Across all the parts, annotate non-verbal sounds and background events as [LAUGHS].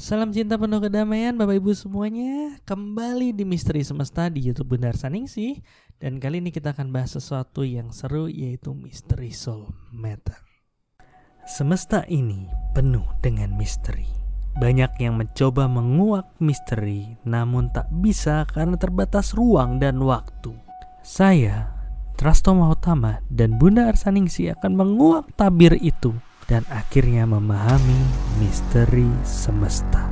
Salam cinta penuh kedamaian Bapak Ibu semuanya. Kembali di Misteri Semesta di Youtube Bundar Saningsih. Dan kali ini kita akan bahas sesuatu yang seru yaitu Misteri Soul Matter Semesta ini penuh dengan misteri. Banyak yang mencoba menguak misteri Namun tak bisa karena terbatas ruang dan waktu. Saya, Trasto Mahotama dan Bunda Arsaningsi akan menguak tabir itu dan akhirnya memahami misteri semesta.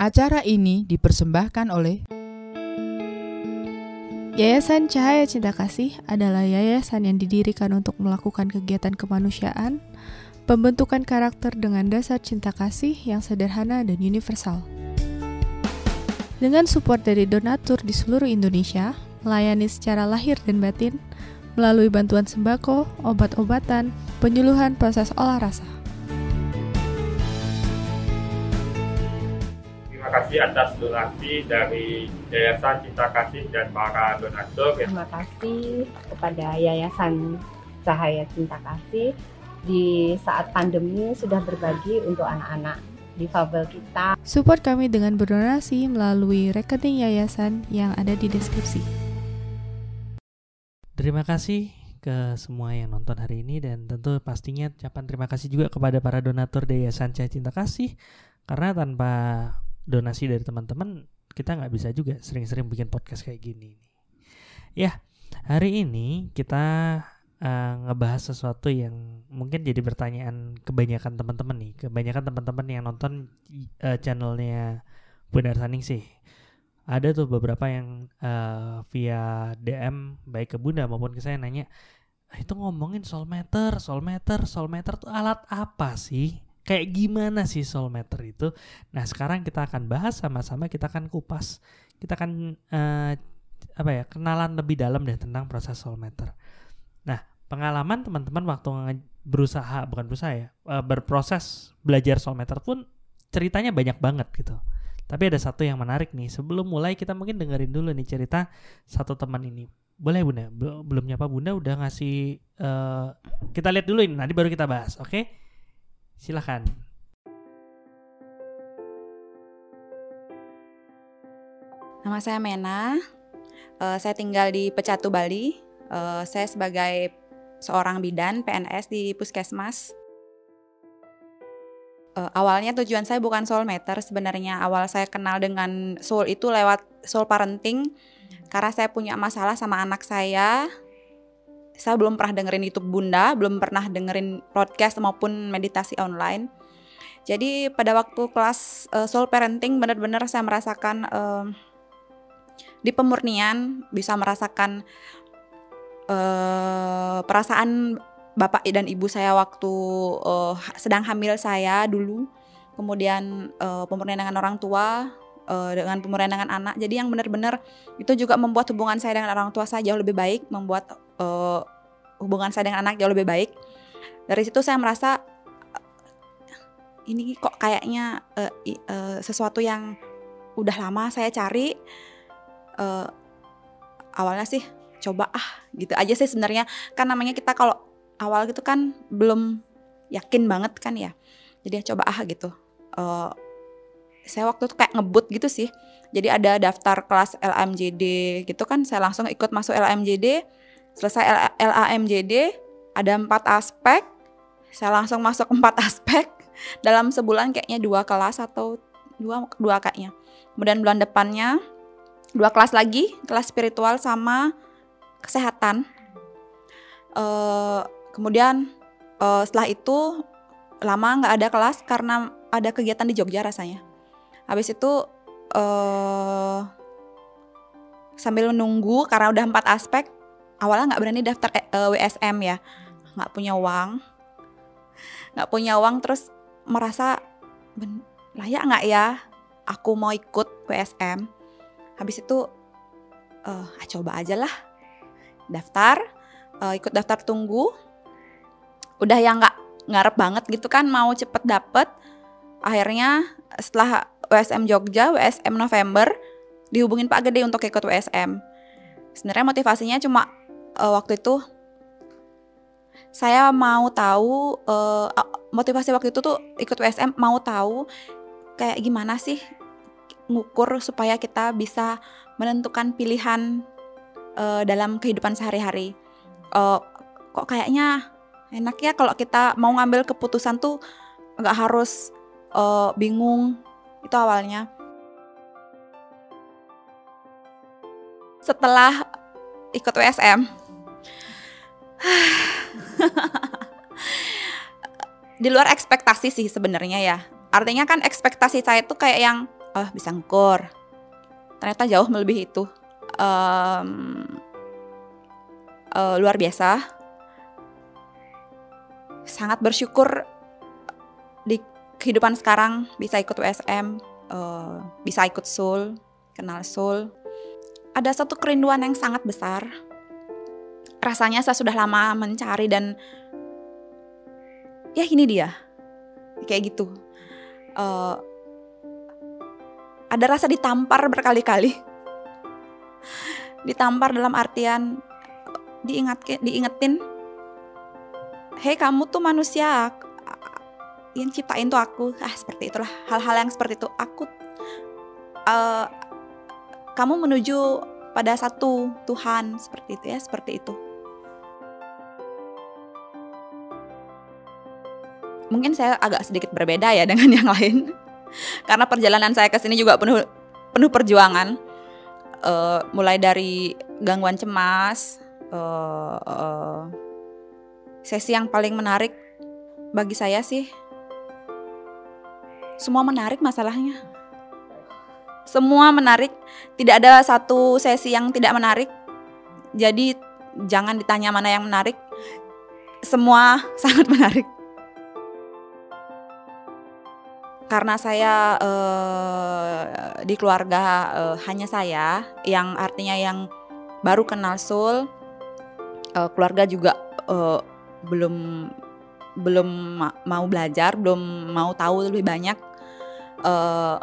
Acara ini dipersembahkan oleh Yayasan Cahaya Cinta Kasih adalah yayasan yang didirikan untuk melakukan kegiatan kemanusiaan, pembentukan karakter dengan dasar cinta kasih yang sederhana dan universal. Dengan support dari donatur di seluruh Indonesia, melayani secara lahir dan batin, melalui bantuan sembako, obat-obatan, penyuluhan proses olah rasa. Terima kasih atas donasi dari Yayasan Cinta Kasih dan para donatur. Terima kasih kepada Yayasan Cahaya Cinta Kasih di saat pandemi sudah berbagi untuk anak-anak difabel kita. Support kami dengan berdonasi melalui rekening yayasan yang ada di deskripsi. Terima kasih ke semua yang nonton hari ini dan tentu pastinya ucapan terima kasih juga kepada para donatur dari Yayasan Cinta Kasih. Karena tanpa donasi dari teman-teman kita nggak bisa juga sering-sering bikin podcast kayak gini. Ya, hari ini kita uh, ngebahas sesuatu yang mungkin jadi pertanyaan kebanyakan teman-teman nih, kebanyakan teman-teman yang nonton uh, channelnya Bunda Saning sih ada tuh beberapa yang uh, via DM baik ke Bunda maupun ke saya nanya ah, itu ngomongin soul meter, soul meter, soul meter tuh alat apa sih? Kayak gimana sih soul meter itu? Nah sekarang kita akan bahas sama-sama, kita akan kupas, kita akan uh, apa ya kenalan lebih dalam deh tentang proses soul meter. Nah pengalaman teman-teman waktu berusaha bukan berusaha ya uh, berproses belajar soul meter pun ceritanya banyak banget gitu tapi ada satu yang menarik nih. Sebelum mulai kita mungkin dengerin dulu nih cerita satu teman ini. Boleh Bunda? Belum nyapa Bunda udah ngasih uh, kita lihat dulu ini nanti baru kita bahas, oke? Okay? Silahkan. Nama saya Mena. Uh, saya tinggal di Pecatu, Bali. Uh, saya sebagai seorang bidan PNS di Puskesmas uh, awalnya tujuan saya bukan soul meter sebenarnya awal saya kenal dengan soul itu lewat soul parenting karena saya punya masalah sama anak saya. Saya belum pernah dengerin YouTube Bunda belum pernah dengerin podcast maupun meditasi online. Jadi pada waktu kelas uh, soul parenting benar-benar saya merasakan uh, di pemurnian bisa merasakan uh, perasaan bapak dan ibu saya waktu uh, sedang hamil saya dulu. Kemudian uh, pemurnian dengan orang tua uh, dengan pemurnian dengan anak. Jadi yang benar-benar itu juga membuat hubungan saya dengan orang tua saya jauh lebih baik membuat uh, hubungan saya dengan anak jauh lebih baik. Dari situ saya merasa ini kok kayaknya uh, uh, sesuatu yang udah lama saya cari uh, awalnya sih coba ah gitu aja sih sebenarnya. Kan namanya kita kalau awal gitu kan belum yakin banget kan ya. Jadi ya coba ah gitu. Uh, saya waktu itu kayak ngebut gitu sih. Jadi ada daftar kelas LAMJD gitu kan. Saya langsung ikut masuk LAMJD selesai LAMJD ada empat aspek. Saya langsung masuk empat [LAUGHS] aspek. Dalam sebulan kayaknya dua kelas atau dua dua kayaknya. Kemudian bulan depannya dua kelas lagi kelas spiritual sama kesehatan. Uh, kemudian uh, setelah itu lama nggak ada kelas karena ada kegiatan di Jogja rasanya. Habis itu uh, sambil menunggu karena udah empat aspek awalnya nggak berani daftar uh, eh, WSM ya. Nggak punya uang. Nggak punya uang terus merasa layak nggak ya aku mau ikut WSM habis itu uh, coba aja lah. Daftar uh, ikut daftar tunggu udah yang nggak ngarep banget gitu kan mau cepet dapet akhirnya setelah WSM Jogja WSM November dihubungin Pak Gede untuk ikut WSM sebenarnya motivasinya cuma uh, waktu itu saya mau tahu uh, motivasi waktu itu tuh ikut USM mau tahu kayak gimana sih ngukur supaya kita bisa menentukan pilihan uh, dalam kehidupan sehari-hari. Uh, kok kayaknya enak ya kalau kita mau ngambil keputusan tuh nggak harus uh, bingung itu awalnya. Setelah ikut WSM, [SIGHS] di luar ekspektasi sih sebenarnya ya. Artinya kan ekspektasi saya tuh kayak yang oh bisa ngukur. Ternyata jauh melebihi itu. Um, uh, luar biasa. Sangat bersyukur di kehidupan sekarang bisa ikut USM, uh, eh, bisa ikut Soul, kenal Soul. Ada satu kerinduan yang sangat besar. Rasanya saya sudah lama mencari dan ya ini dia, kayak gitu. Uh, ada rasa ditampar berkali-kali. Ditampar dalam artian diingat diingetin, hei kamu tuh manusia, yang ciptain tuh aku. Ah seperti itulah hal-hal yang seperti itu. Aku, uh, kamu menuju pada satu Tuhan seperti itu ya, seperti itu. Mungkin saya agak sedikit berbeda ya dengan yang lain [LAUGHS] karena perjalanan saya ke sini juga penuh penuh perjuangan uh, mulai dari gangguan cemas uh, uh, sesi yang paling menarik bagi saya sih semua menarik masalahnya. Semua menarik tidak ada satu sesi yang tidak menarik. Jadi jangan ditanya mana yang menarik. Semua [LAUGHS] sangat menarik. Karena saya uh, di keluarga uh, hanya saya yang artinya yang baru kenal Sul uh, keluarga juga uh, belum belum ma mau belajar belum mau tahu lebih banyak uh,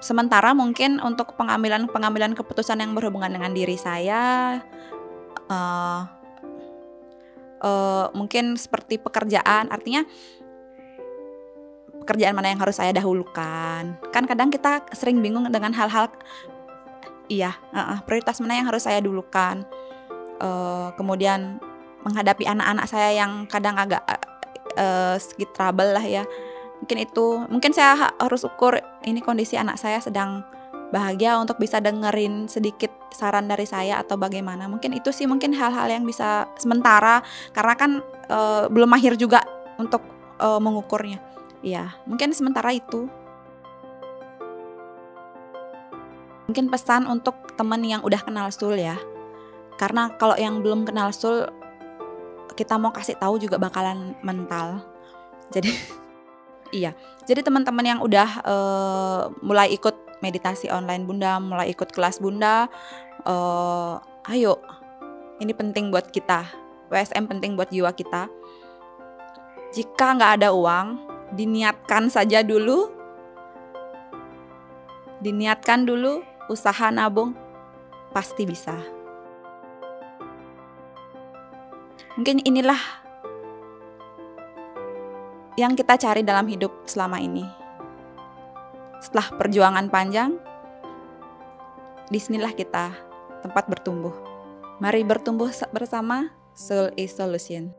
sementara mungkin untuk pengambilan pengambilan keputusan yang berhubungan dengan diri saya uh, uh, mungkin seperti pekerjaan artinya pekerjaan mana yang harus saya dahulukan. Kan kadang kita sering bingung dengan hal-hal iya, uh, prioritas mana yang harus saya dulukan. Uh, kemudian menghadapi anak-anak saya yang kadang agak uh, sedikit trouble lah ya. Mungkin itu, mungkin saya harus ukur ini kondisi anak saya sedang bahagia untuk bisa dengerin sedikit saran dari saya atau bagaimana. Mungkin itu sih mungkin hal-hal yang bisa sementara karena kan uh, belum mahir juga untuk uh, mengukurnya. Ya, mungkin sementara itu. Mungkin pesan untuk teman yang udah kenal Sul ya. Karena kalau yang belum kenal Sul, kita mau kasih tahu juga bakalan mental. Jadi [LAUGHS] iya. Jadi teman-teman yang udah uh, mulai ikut meditasi online Bunda, mulai ikut kelas Bunda, uh, ayo. Ini penting buat kita. WSM penting buat jiwa kita. Jika nggak ada uang, diniatkan saja dulu. Diniatkan dulu usaha nabung pasti bisa. Mungkin inilah yang kita cari dalam hidup selama ini. Setelah perjuangan panjang, di sinilah kita tempat bertumbuh. Mari bertumbuh bersama Soul is Solution.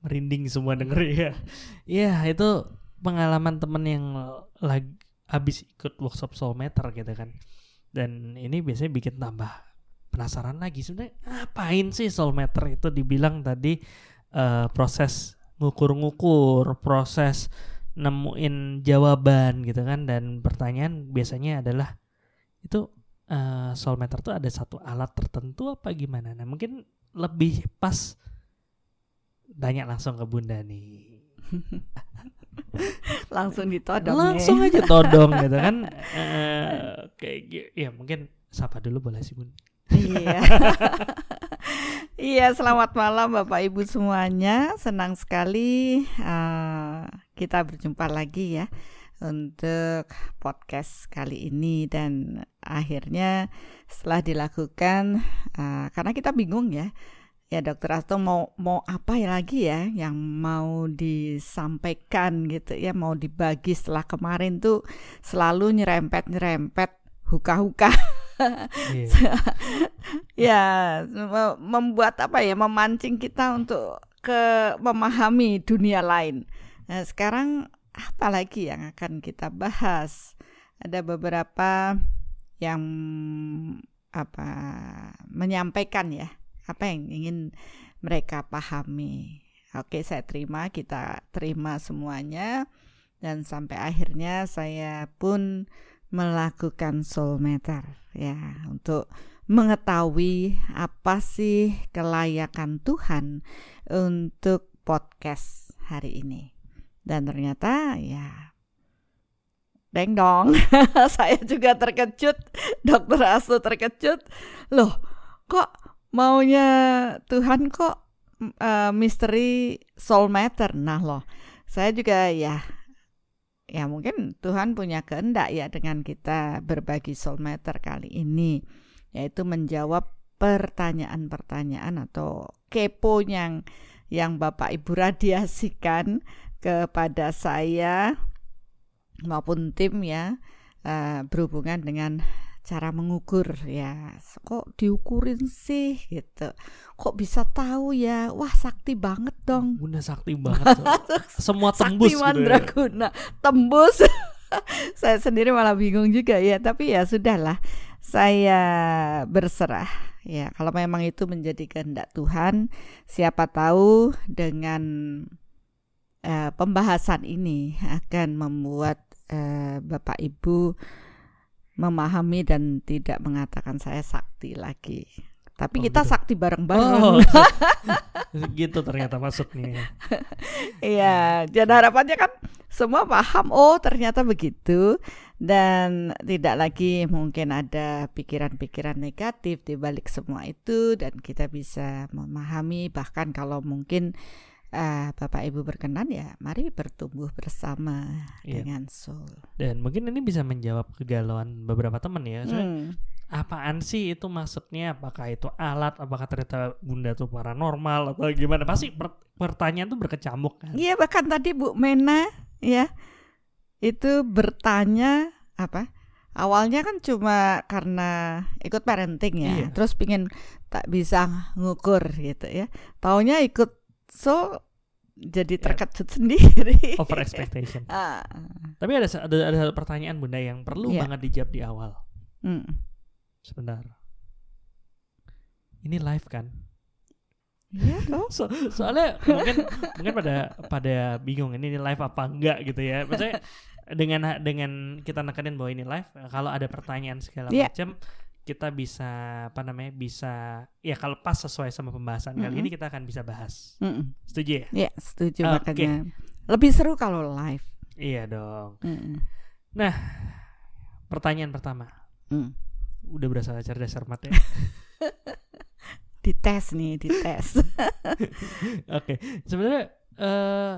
merinding semua denger ya. Iya, itu pengalaman temen yang lagi habis ikut workshop soulmeter gitu kan. Dan ini biasanya bikin tambah penasaran lagi sebenarnya ngapain sih soulmeter itu dibilang tadi uh, proses ngukur-ngukur, proses nemuin jawaban gitu kan dan pertanyaan biasanya adalah itu uh, soulmeter tuh ada satu alat tertentu apa gimana? Nah, mungkin lebih pas tanya langsung ke bunda nih [LAUGHS] [LAUGHS] langsung ditodong langsung aja todong gitu kan. [LAUGHS] Uh, kayak ya mungkin sapa dulu boleh sih bun. Iya. [LAUGHS] Iya selamat malam bapak ibu semuanya. Senang sekali uh, kita berjumpa lagi ya untuk podcast kali ini. Dan akhirnya setelah dilakukan uh, karena kita bingung ya ya dokter Asto mau mau apa ya lagi ya yang mau disampaikan gitu ya mau dibagi setelah kemarin tuh selalu nyerempet nyerempet huka-huka Iya. [LAUGHS] ya me- membuat apa ya memancing kita untuk ke memahami dunia lain. Nah, sekarang apa lagi yang akan kita bahas? Ada beberapa yang apa menyampaikan ya apa yang ingin mereka pahami. Oke, saya terima, kita terima semuanya dan sampai akhirnya saya pun melakukan soul meter ya untuk mengetahui apa sih kelayakan Tuhan untuk podcast hari ini. Dan ternyata ya deng dong, [LAUGHS] saya juga terkejut, Dokter Asu terkejut. Loh, kok maunya Tuhan kok uh, misteri soul matter? Nah loh, saya juga ya ya mungkin Tuhan punya kehendak ya dengan kita berbagi soul matter kali ini yaitu menjawab pertanyaan-pertanyaan atau kepo yang yang Bapak Ibu radiasikan kepada saya maupun tim ya uh, berhubungan dengan cara mengukur ya. Kok diukurin sih gitu. Kok bisa tahu ya? Wah sakti banget dong. Bunda sakti banget. [LAUGHS] Semua tembus sakti gitu. ya. mandraguna. Tembus. [LAUGHS] Saya sendiri malah bingung juga ya. Tapi ya sudahlah saya berserah ya. Kalau memang itu menjadi kehendak Tuhan siapa tahu dengan uh, pembahasan ini akan membuat uh, Bapak Ibu memahami dan tidak mengatakan saya sakti lagi. Tapi Oh, kita gitu. sakti bareng-bareng. Oh, [LAUGHS] gitu ternyata maksudnya. Iya, dan harapannya kan semua paham. Oh, ternyata begitu. Dan tidak lagi mungkin ada pikiran-pikiran negatif di balik semua itu dan kita bisa memahami bahkan kalau mungkin eh, Bapak Ibu berkenan ya, mari bertumbuh bersama Iya. dengan soul. Dan mungkin ini bisa menjawab kegalauan beberapa teman ya. Soalnya, Hmm. apaan sih itu maksudnya? Apakah itu alat? Apakah ternyata bunda tuh paranormal atau gimana? Pasti per- pertanyaan tuh berkecamuk kan. Iya bahkan tadi Bu Mena ya itu bertanya apa? Awalnya kan cuma karena ikut parenting ya, Iya. terus pingin tak bisa ngukur gitu ya. Taunya ikut so jadi Ya. terkejut sendiri. Over expectation. [LAUGHS] Ah, Tapi ada ada ada satu pertanyaan bunda yang perlu Iya. banget dijawab di awal. mm. Sebentar. Ini live kan? Iya dong. [LAUGHS] So- soalnya mungkin mungkin pada pada bingung ini, ini live apa enggak gitu ya. Maksudnya [LAUGHS] dengan dengan kita nekenin bahwa ini live, kalau ada pertanyaan segala Iya. macam kita bisa apa namanya bisa ya kalau pas sesuai sama pembahasan kali Mm-mm. ini kita akan bisa bahas. Mm-mm. Setuju ya? Ya setuju Oke. makanya lebih seru kalau live. Iya dong. Mm-mm. Pertanyaan pertama. Mm. Udah berasa cerdas cermat ya. [LAUGHS] Dites nih, dites. [LAUGHS] Oke, sebenarnya eh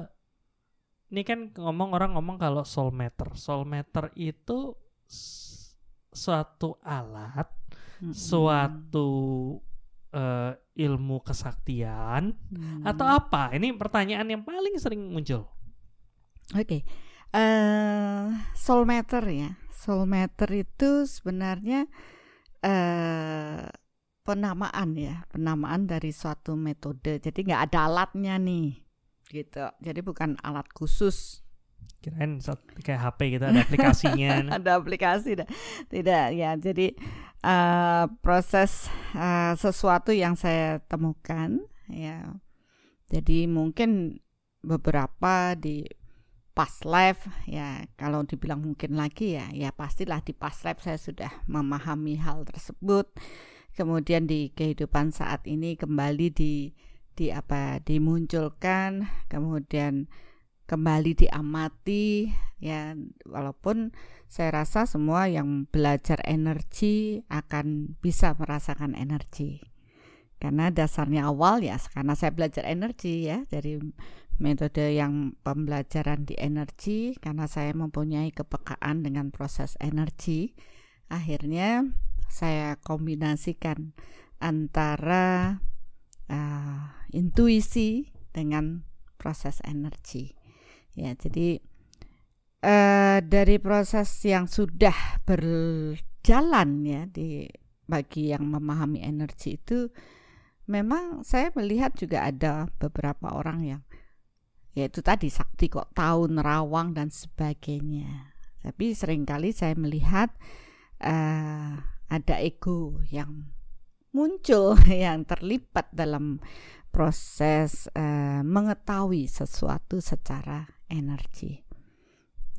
ini kan ngomong orang ngomong kalau soul meter. Soul meter itu suatu alat, Suatu eh, ilmu kesaktian Mm. atau apa? Ini pertanyaan yang paling sering muncul. Oke, eh soul matter ya. Soul matter itu sebenarnya eh penamaan ya, penamaan dari suatu metode. Jadi nggak ada alatnya nih, gitu. Jadi bukan alat khusus. Kirain kayak HP gitu ada aplikasinya. [LAUGHS] ada aplikasi dah. tidak ya. Jadi eh proses eh, sesuatu yang saya temukan ya. Jadi mungkin beberapa di past life ya kalau dibilang mungkin lagi ya ya pastilah di past life saya sudah memahami hal tersebut kemudian di kehidupan saat ini kembali di di apa dimunculkan kemudian kembali diamati ya. Walaupun saya rasa semua yang belajar energi akan bisa merasakan energi. Karena dasarnya awal ya karena saya belajar energi ya. Dari metode yang pembelajaran di energi karena saya mempunyai kepekaan dengan proses energi akhirnya saya kombinasikan antara uh, intuisi dengan proses energi ya jadi uh, dari proses yang sudah berjalan ya di bagi yang memahami energi itu memang saya melihat juga ada beberapa orang yang yaitu tadi sakti kok tahu nerawang dan sebagainya. Tapi sering kali saya melihat uh, ada ego yang muncul [LAUGHS] yang terlibat dalam proses uh, mengetahui sesuatu secara energi.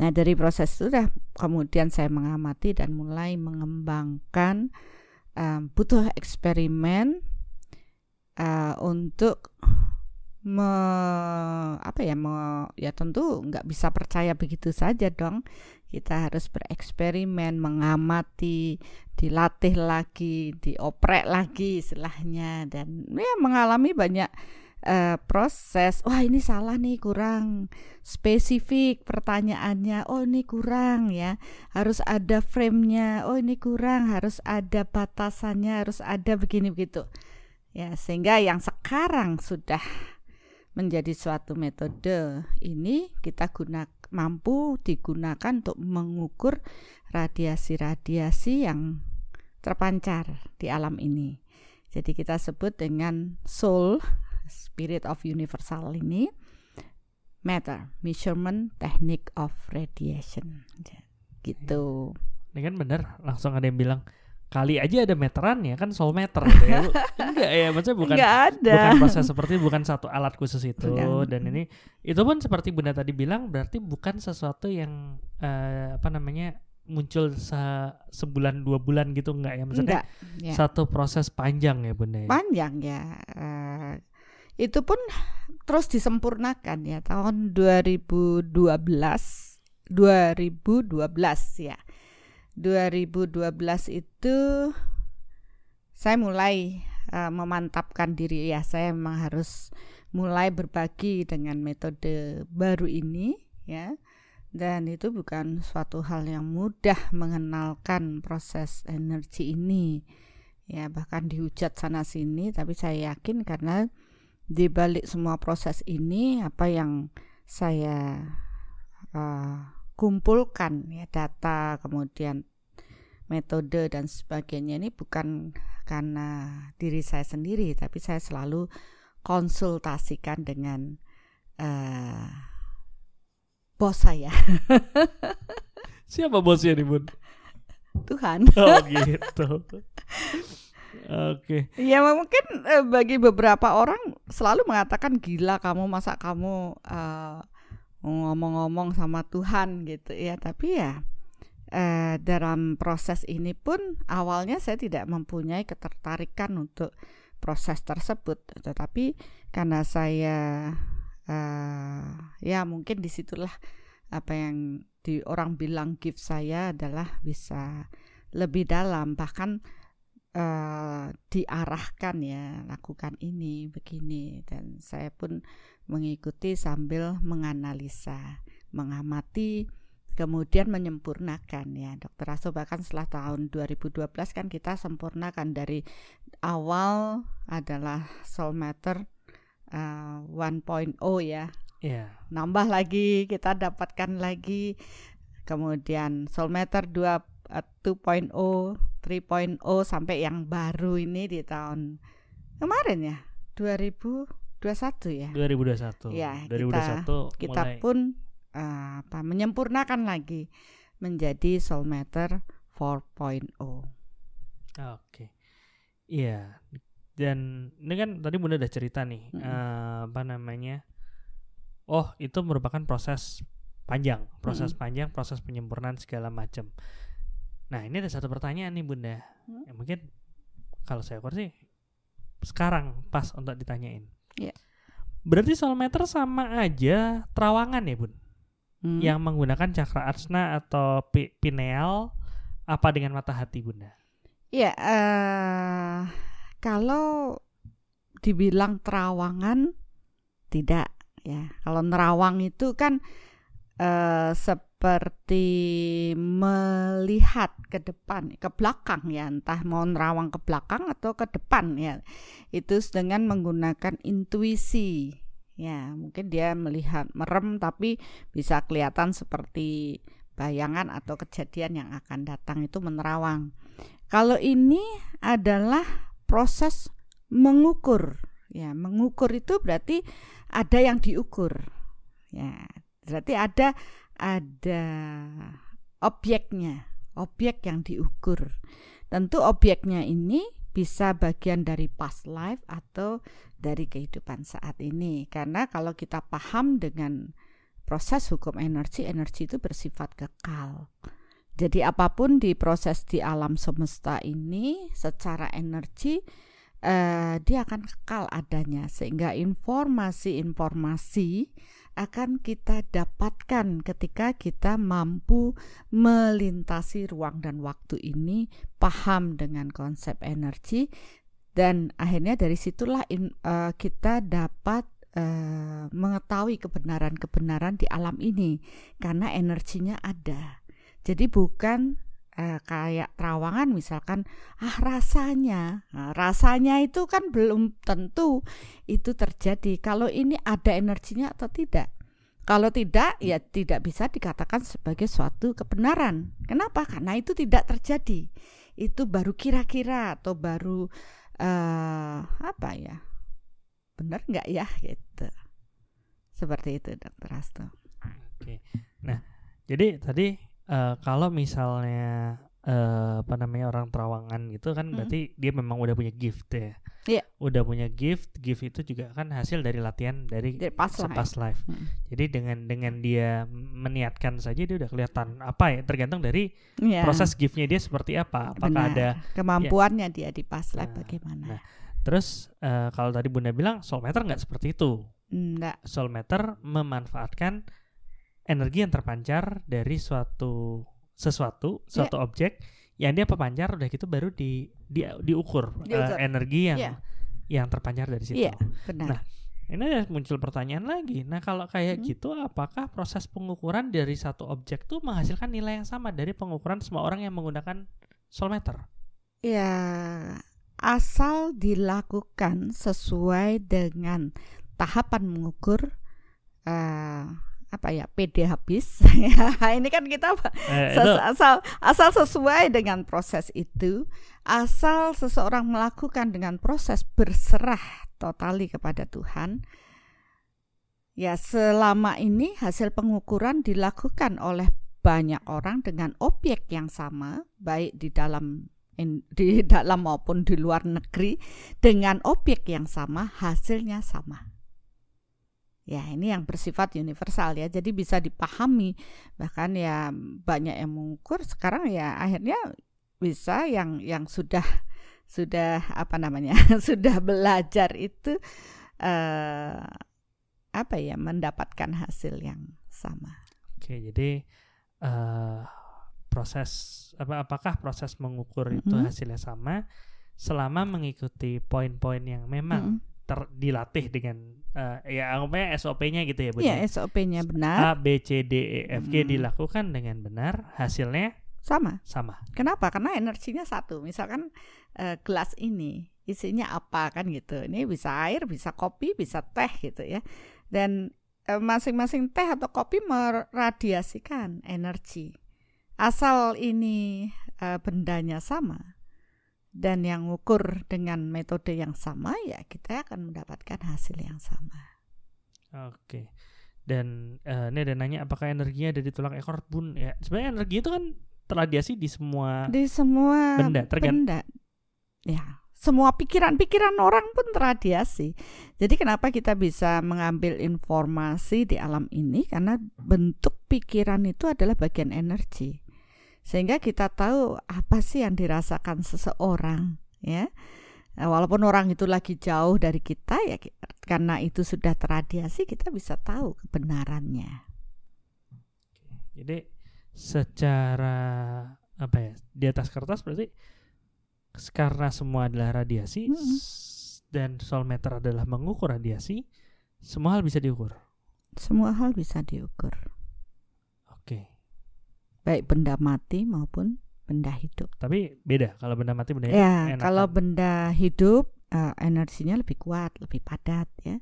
Nah dari proses itu sudah kemudian saya mengamati dan mulai mengembangkan um, butuh eksperimen uh, untuk me, apa ya me, ya tentu nggak bisa percaya begitu saja dong kita harus bereksperimen mengamati dilatih lagi dioprek lagi istilahnya dan ya mengalami banyak uh, proses. Wah ini salah nih kurang spesifik pertanyaannya. Oh ini kurang ya. Harus ada framenya. Oh ini kurang. Harus ada batasannya. Harus ada begini begitu. Ya sehingga yang sekarang sudah menjadi suatu metode ini kita guna mampu digunakan untuk mengukur radiasi-radiasi yang terpancar di alam ini. Jadi kita sebut dengan soul, spirit of universal ini matter, measurement technique of radiation. Gitu. Ini kan benar, langsung ada yang bilang kali aja ada meteran ya kan soul meter gitu ya. [LAUGHS] enggak ya maksudnya bukan enggak ada. bukan proses seperti bukan satu alat khusus itu dan ini itu pun seperti Bunda tadi bilang berarti bukan sesuatu yang uh, apa namanya muncul se sebulan dua bulan gitu enggak ya maksudnya enggak, ya. satu proses panjang ya Bunda ya. Panjang ya. Uh, itu pun terus disempurnakan ya tahun 2012 2012 ya. 2012 itu saya mulai uh, memantapkan diri ya. Saya memang harus mulai berbagi dengan metode baru ini ya. Dan itu bukan suatu hal yang mudah mengenalkan proses energi ini ya. Bahkan dihujat sana sini tapi saya yakin karena di balik semua proses ini apa yang saya uh, kumpulkan ya data kemudian metode dan sebagainya ini bukan karena diri saya sendiri tapi saya selalu konsultasikan dengan uh, bos saya. Siapa bosnya nih bun? Tuhan. Oh gitu. [LAUGHS] Oke. Okay. Ya mungkin eh, bagi beberapa orang selalu mengatakan gila kamu masa kamu uh, ngomong-ngomong sama Tuhan gitu ya tapi ya eh, dalam proses ini pun awalnya saya tidak mempunyai ketertarikan untuk proses tersebut tetapi karena saya eh, ya mungkin di situlah apa yang di orang bilang gift saya adalah bisa lebih dalam bahkan uh, diarahkan ya lakukan ini begini dan saya pun mengikuti sambil menganalisa, mengamati, kemudian menyempurnakan ya. Dokter Aso bahkan setelah tahun 2012 kan kita sempurnakan dari awal adalah soul matter uh, 1.0 ya. Yeah. Nambah lagi, kita dapatkan lagi kemudian soul matter 2 uh, 2.0, 3.0 sampai yang baru ini di tahun kemarin ya 2000 ya 2021 ya 2021 kita, kita mulai. pun uh, apa menyempurnakan lagi menjadi Soul Matter 4.0 oke okay. iya dan ini kan tadi bunda udah cerita nih mm -hmm. uh, apa namanya oh itu merupakan proses panjang proses mm -hmm. panjang proses penyempurnaan segala macam nah ini ada satu pertanyaan nih bunda mm -hmm. ya, mungkin kalau saya kursi sekarang pas untuk ditanyain Yeah. Berarti soulmeter sama aja terawangan ya bun? Hmm. Yang menggunakan cakra arsna atau pineal apa dengan mata hati bunda? Ya, uh, kalau dibilang terawangan tidak ya. Kalau nerawang itu kan eh, seperti melihat ke depan, ke belakang ya, entah mau nerawang ke belakang atau ke depan ya. Itu dengan menggunakan intuisi. Ya, mungkin dia melihat merem tapi bisa kelihatan seperti bayangan atau kejadian yang akan datang itu menerawang. Kalau ini adalah proses mengukur. Ya, mengukur itu berarti ada yang diukur. Ya, berarti ada ada objeknya, objek yang diukur. Tentu objeknya ini bisa bagian dari past life atau dari kehidupan saat ini. Karena kalau kita paham dengan proses hukum energi, energi itu bersifat kekal. Jadi apa pun di proses di alam semesta ini secara energi eh, dia akan kekal adanya sehingga informasi-informasi akan kita dapatkan ketika kita mampu melintasi ruang dan waktu ini paham dengan konsep energi dan akhirnya dari situlah in, uh, kita dapat uh, mengetahui kebenaran-kebenaran di alam ini karena energinya ada. Jadi bukan uh, kayak terawangan misalkan ah rasanya. Nah, rasanya itu kan belum tentu itu terjadi. Kalau ini ada energinya atau tidak? Kalau tidak ya tidak bisa dikatakan sebagai suatu kebenaran. Kenapa? Karena itu tidak terjadi. Itu baru kira-kira atau baru uh, apa ya? Benar nggak ya? Gitu. Seperti itu dokter Asto. Oke. Nah, jadi tadi uh, kalau misalnya uh, apa namanya orang terawangan gitu kan hmm. berarti dia memang udah punya gift ya. Iya. Yeah. Udah punya gift, gift itu juga kan hasil dari latihan dari, dari past life. Past life. Hmm. Jadi dengan dengan dia meniatkan saja dia udah kelihatan apa ya tergantung dari yeah. proses giftnya dia seperti apa. Apakah Benar. ada kemampuannya ya. dia di past life nah, bagaimana. Nah, terus uh, kalau tadi Bunda bilang soul matter nggak seperti itu. Enggak. Soul matter memanfaatkan energi yang terpancar dari suatu sesuatu, suatu yeah. objek yang dia pemancar udah gitu baru di, di diukur, diukur. Uh, energi yang yeah. yang terpancar dari situ. Yeah, benar. Nah, ini ada muncul pertanyaan lagi. Nah, kalau kayak hmm. gitu apakah proses pengukuran dari satu objek tuh menghasilkan nilai yang sama dari pengukuran semua orang yang menggunakan solmeter? Ya, asal dilakukan sesuai dengan tahapan mengukur uh, apa ya PD habis. [LAUGHS] Ini kan kita eh, ses asal asal sesuai dengan proses itu asal seseorang melakukan dengan proses berserah totali kepada Tuhan ya selama ini hasil pengukuran dilakukan oleh banyak orang dengan objek yang sama baik di dalam in, [LAUGHS] di dalam maupun di luar negeri dengan objek yang sama hasilnya sama Ya, ini yang bersifat universal ya. Jadi bisa dipahami. Bahkan ya banyak yang mengukur sekarang ya akhirnya bisa yang yang sudah sudah apa namanya? [LAUGHS] sudah belajar itu uh, apa ya mendapatkan hasil yang sama. Oke, jadi uh, proses apa apakah proses mengukur mm -hmm. itu hasilnya sama selama mengikuti poin-poin yang memang mm -hmm ter dilatih dengan uh, ya anggapnya SOP-nya gitu ya Iya, SOP-nya benar. A B C D E F G hmm. dilakukan dengan benar, hasilnya sama. Sama. Kenapa? Karena energinya satu. Misalkan uh, gelas ini isinya apa kan gitu. Ini bisa air, bisa kopi, bisa teh gitu ya. Dan eh, masing-masing teh atau kopi meradiasikan energi. Asal ini uh, bendanya sama, dan yang ukur dengan metode yang sama ya kita akan mendapatkan hasil yang sama. Oke. Dan uh, ini ada nanya apakah energinya ada di tulang ekor bun ya. Sebenarnya energi itu kan terradiasi di semua di semua benda, benda. Ya, semua pikiran-pikiran orang pun terradiasi. Jadi kenapa kita bisa mengambil informasi di alam ini karena bentuk pikiran itu adalah bagian energi sehingga kita tahu apa sih yang dirasakan seseorang ya nah, walaupun orang itu lagi jauh dari kita ya karena itu sudah terradiasi kita bisa tahu kebenarannya jadi secara apa ya di atas kertas berarti karena semua adalah radiasi -hmm. dan soul meter adalah mengukur radiasi, semua hal bisa diukur. Semua hal bisa diukur. Baik benda mati maupun benda hidup. Tapi beda kalau benda mati benda hidup. Ya, enakan. kalau benda hidup eh, energinya lebih kuat, lebih padat ya.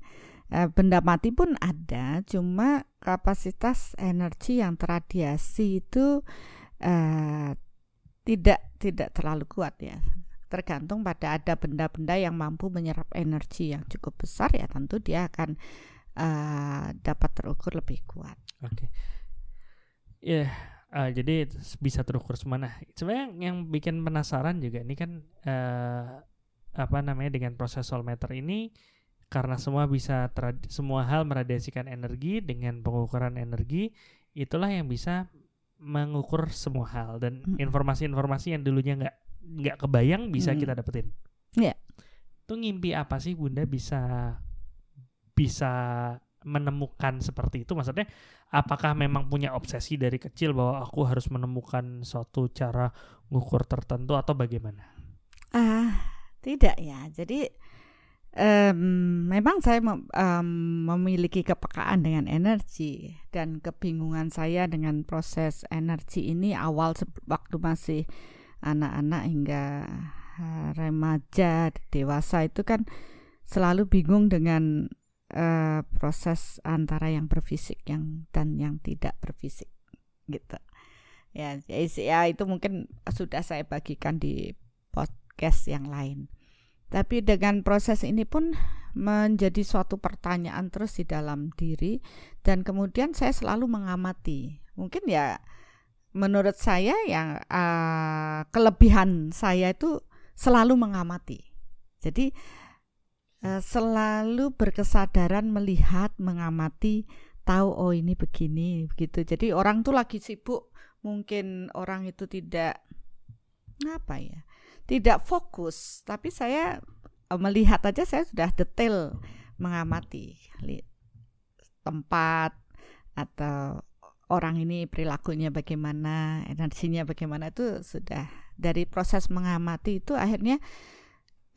Eh, benda mati pun ada, cuma kapasitas energi yang terradiasi itu eh, tidak tidak terlalu kuat ya. Tergantung pada ada benda-benda yang mampu menyerap energi yang cukup besar ya tentu dia akan eh, dapat terukur lebih kuat. Oke. Ya, eh, jadi bisa terukur semua. Nah, sebenarnya yang bikin penasaran juga ini kan eh, apa namanya dengan proses soul meter ini karena semua bisa semua hal meradiasikan energi dengan pengukuran energi itulah yang bisa mengukur semua hal dan informasi-informasi yang dulunya nggak nggak kebayang bisa Mm. kita dapetin. Iya. Itu ngimpi apa sih Bunda bisa bisa menemukan seperti itu? Maksudnya apakah memang punya obsesi dari kecil bahwa aku harus menemukan suatu cara ngukur tertentu atau bagaimana? Ah, tidak ya. Jadi em, memang saya mem- em, memiliki kepekaan dengan energi dan kebingungan saya dengan proses energi ini awal waktu masih anak-anak hingga eh, remaja, dewasa itu kan selalu bingung dengan eh, proses antara yang berfisik yang dan yang tidak berfisik gitu. Ya, ya, itu mungkin sudah saya bagikan di podcast yang lain. Tapi dengan proses ini pun menjadi suatu pertanyaan terus di dalam diri dan kemudian saya selalu mengamati. Mungkin ya menurut saya yang eh, kelebihan saya itu selalu mengamati. Jadi selalu berkesadaran melihat, mengamati, tahu oh ini begini begitu. Jadi orang tuh lagi sibuk, mungkin orang itu tidak apa ya? tidak fokus, tapi saya eh, melihat aja saya sudah detail mengamati tempat atau orang ini perilakunya bagaimana, energinya bagaimana itu sudah dari proses mengamati itu akhirnya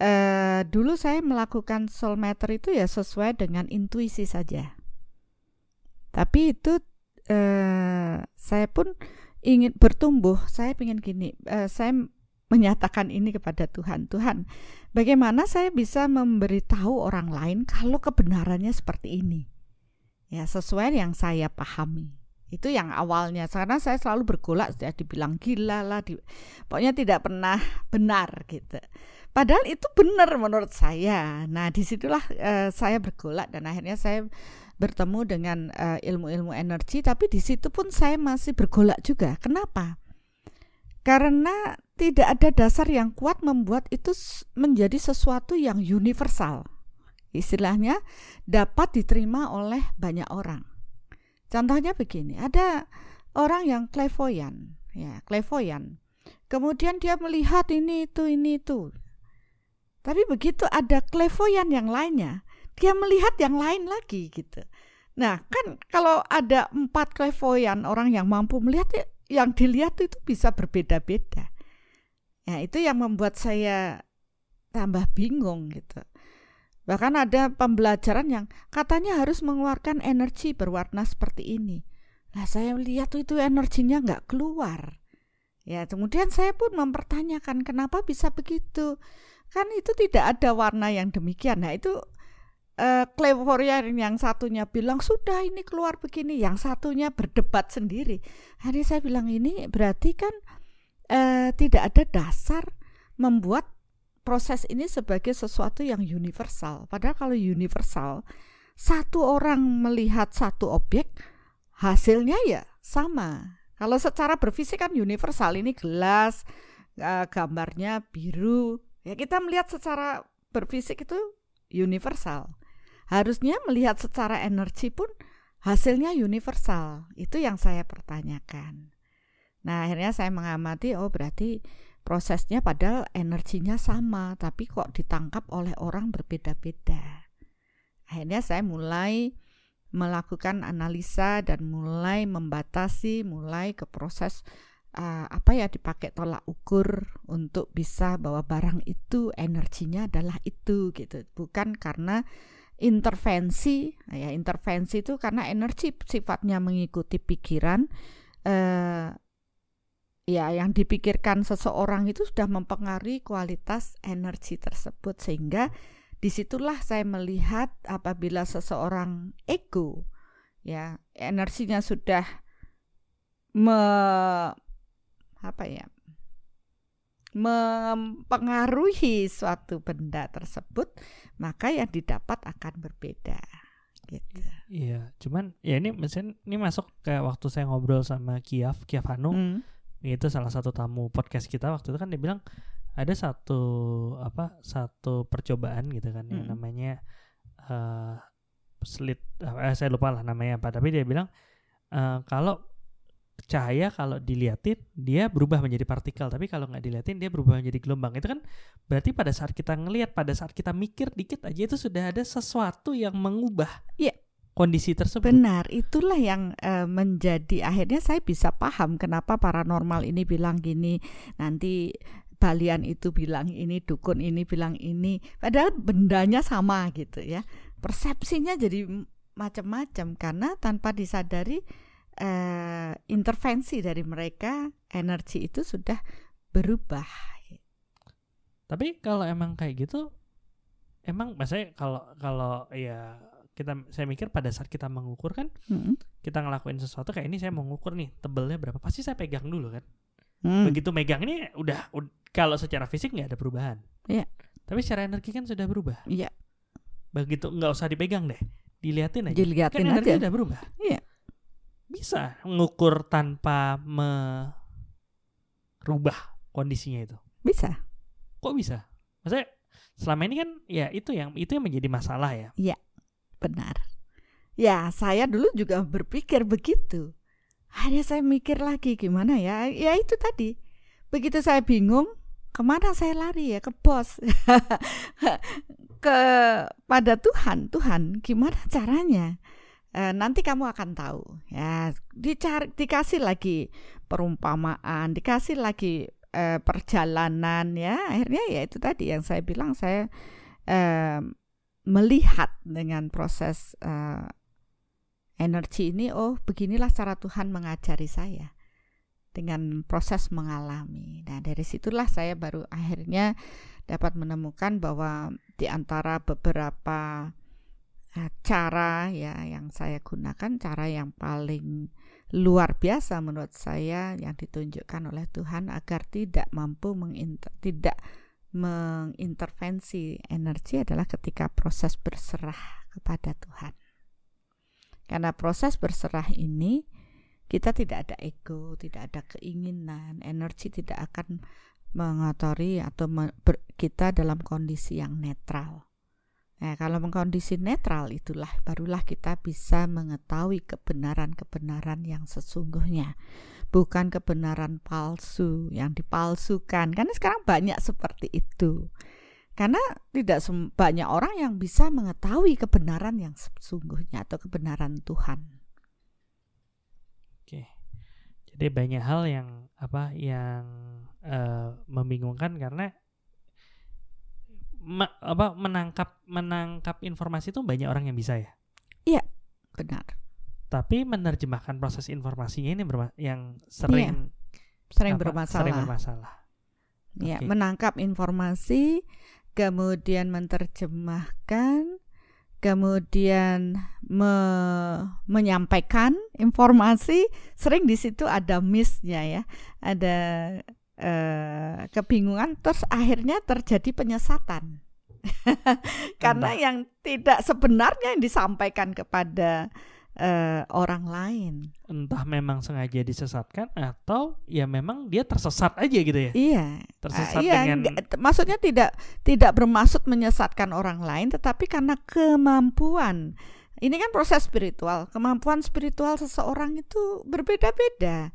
eh dulu saya melakukan soul meter itu ya sesuai dengan intuisi saja. Tapi itu eh saya pun ingin bertumbuh, saya ingin gini, eh, saya menyatakan ini kepada Tuhan. Tuhan, bagaimana saya bisa memberitahu orang lain kalau kebenarannya seperti ini? Ya, sesuai yang saya pahami. Itu yang awalnya, karena saya selalu bergolak, sudah dibilang gila lah, di, pokoknya tidak pernah benar gitu. Padahal itu benar menurut saya. Nah, di situlah eh, saya bergolak dan akhirnya saya bertemu dengan eh, ilmu-ilmu energi, tapi di situ pun saya masih bergolak juga. Kenapa? Karena tidak ada dasar yang kuat membuat itu menjadi sesuatu yang universal. Istilahnya dapat diterima oleh banyak orang. Contohnya begini, ada orang yang clairvoyant, ya, clairvoyant. Kemudian dia melihat ini itu ini itu. Tapi begitu ada clairvoyant yang lainnya, dia melihat yang lain lagi gitu. Nah, kan kalau ada empat clairvoyant orang yang mampu melihat ya, yang dilihat itu bisa berbeda-beda. Ya, itu yang membuat saya tambah bingung gitu. Bahkan ada pembelajaran yang katanya harus mengeluarkan energi berwarna seperti ini. Nah, saya lihat itu energinya nggak keluar. Ya, kemudian saya pun mempertanyakan kenapa bisa begitu. Kan itu tidak ada warna yang demikian. Nah, itu eh clairvoyant yang satunya bilang sudah ini keluar begini, yang satunya berdebat sendiri. Hari saya bilang ini berarti kan eh, tidak ada dasar membuat proses ini sebagai sesuatu yang universal. Padahal kalau universal, satu orang melihat satu objek, hasilnya ya sama. Kalau secara berfisik kan universal, ini gelas, eh, gambarnya biru. Ya kita melihat secara berfisik itu universal. Harusnya melihat secara energi pun hasilnya universal. Itu yang saya pertanyakan. Nah, akhirnya saya mengamati oh berarti prosesnya padahal energinya sama, tapi kok ditangkap oleh orang berbeda-beda. Akhirnya saya mulai melakukan analisa dan mulai membatasi, mulai ke proses uh, apa ya dipakai tolak ukur untuk bisa bahwa barang itu energinya adalah itu gitu bukan karena intervensi ya intervensi itu karena energi sifatnya mengikuti pikiran uh, ya yang dipikirkan seseorang itu sudah mempengaruhi kualitas energi tersebut sehingga di situlah saya melihat apabila seseorang ego ya energinya sudah me apa ya mempengaruhi suatu benda tersebut maka yang didapat akan berbeda gitu. Iya, cuman ya ini mesin ini masuk ke waktu saya ngobrol sama Kiaf, Kiaf Hanu. Hmm. Itu salah satu tamu podcast kita waktu itu kan dia bilang ada satu apa satu percobaan gitu kan hmm. yang namanya uh, slit uh, saya lupa lah namanya apa tapi dia bilang uh, kalau cahaya kalau diliatin dia berubah menjadi partikel tapi kalau nggak diliatin dia berubah menjadi gelombang itu kan berarti pada saat kita ngelihat pada saat kita mikir dikit aja itu sudah ada sesuatu yang mengubah yeah. Kondisi tersebut benar itulah yang uh, menjadi akhirnya saya bisa paham kenapa paranormal ini bilang gini nanti balian itu bilang ini dukun ini bilang ini padahal bendanya sama gitu ya persepsinya jadi macam-macam karena tanpa disadari uh, intervensi dari mereka energi itu sudah berubah. Tapi kalau emang kayak gitu, emang maksudnya kalau kalau ya kita saya mikir pada saat kita mengukur kan, hmm. kita ngelakuin sesuatu kayak ini saya mau ngukur nih tebelnya berapa, pasti saya pegang dulu kan. Hmm. Begitu megang ini udah, kalau secara fisik nggak ada perubahan. Iya. Tapi secara energi kan sudah berubah. Iya. Begitu nggak usah dipegang deh, diliatin aja. Diliatin kan aja. udah berubah. Iya bisa mengukur tanpa merubah kondisinya itu? Bisa. Kok bisa? Maksudnya selama ini kan ya itu yang itu yang menjadi masalah ya. Iya, benar. Ya, saya dulu juga berpikir begitu. Hanya saya mikir lagi gimana ya? Ya itu tadi. Begitu saya bingung, ke mana saya lari ya? Ke bos. [LAUGHS] ke pada Tuhan. Tuhan, gimana caranya? Eh, nanti kamu akan tahu ya dicari dikasih lagi perumpamaan dikasih lagi eh, perjalanan ya akhirnya ya itu tadi yang saya bilang saya eh, melihat dengan proses eh, energi ini oh beginilah cara Tuhan mengajari saya dengan proses mengalami. Nah dari situlah saya baru akhirnya dapat menemukan bahwa di antara beberapa Nah, cara ya yang saya gunakan cara yang paling luar biasa menurut saya yang ditunjukkan oleh Tuhan agar tidak mampu tidak mengintervensi energi adalah ketika proses berserah kepada Tuhan. Karena proses berserah ini kita tidak ada ego, tidak ada keinginan, energi tidak akan mengotori atau kita dalam kondisi yang netral. Nah, kalau mengkondisi netral itulah barulah kita bisa mengetahui kebenaran-kebenaran yang sesungguhnya, bukan kebenaran palsu yang dipalsukan. Karena sekarang banyak seperti itu. Karena tidak banyak orang yang bisa mengetahui kebenaran yang sesungguhnya atau kebenaran Tuhan. Oke. Jadi banyak hal yang apa yang uh, membingungkan karena me, apa menangkap menangkap informasi itu banyak orang yang bisa ya. Iya, benar. Tapi menerjemahkan proses informasinya ini yang sering iya, sering apa, bermasalah. Sering bermasalah. Ya, okay. menangkap informasi, kemudian menerjemahkan, kemudian me menyampaikan informasi, sering di situ ada missnya ya, ada eh, kebingungan terus akhirnya terjadi penyesatan [LAUGHS] karena Entah. yang tidak sebenarnya yang disampaikan kepada uh, orang lain. Entah memang sengaja disesatkan atau ya memang dia tersesat aja gitu ya. Iya. Tersesat uh, iya, dengan maksudnya tidak tidak bermaksud menyesatkan orang lain tetapi karena kemampuan. Ini kan proses spiritual. Kemampuan spiritual seseorang itu berbeda-beda.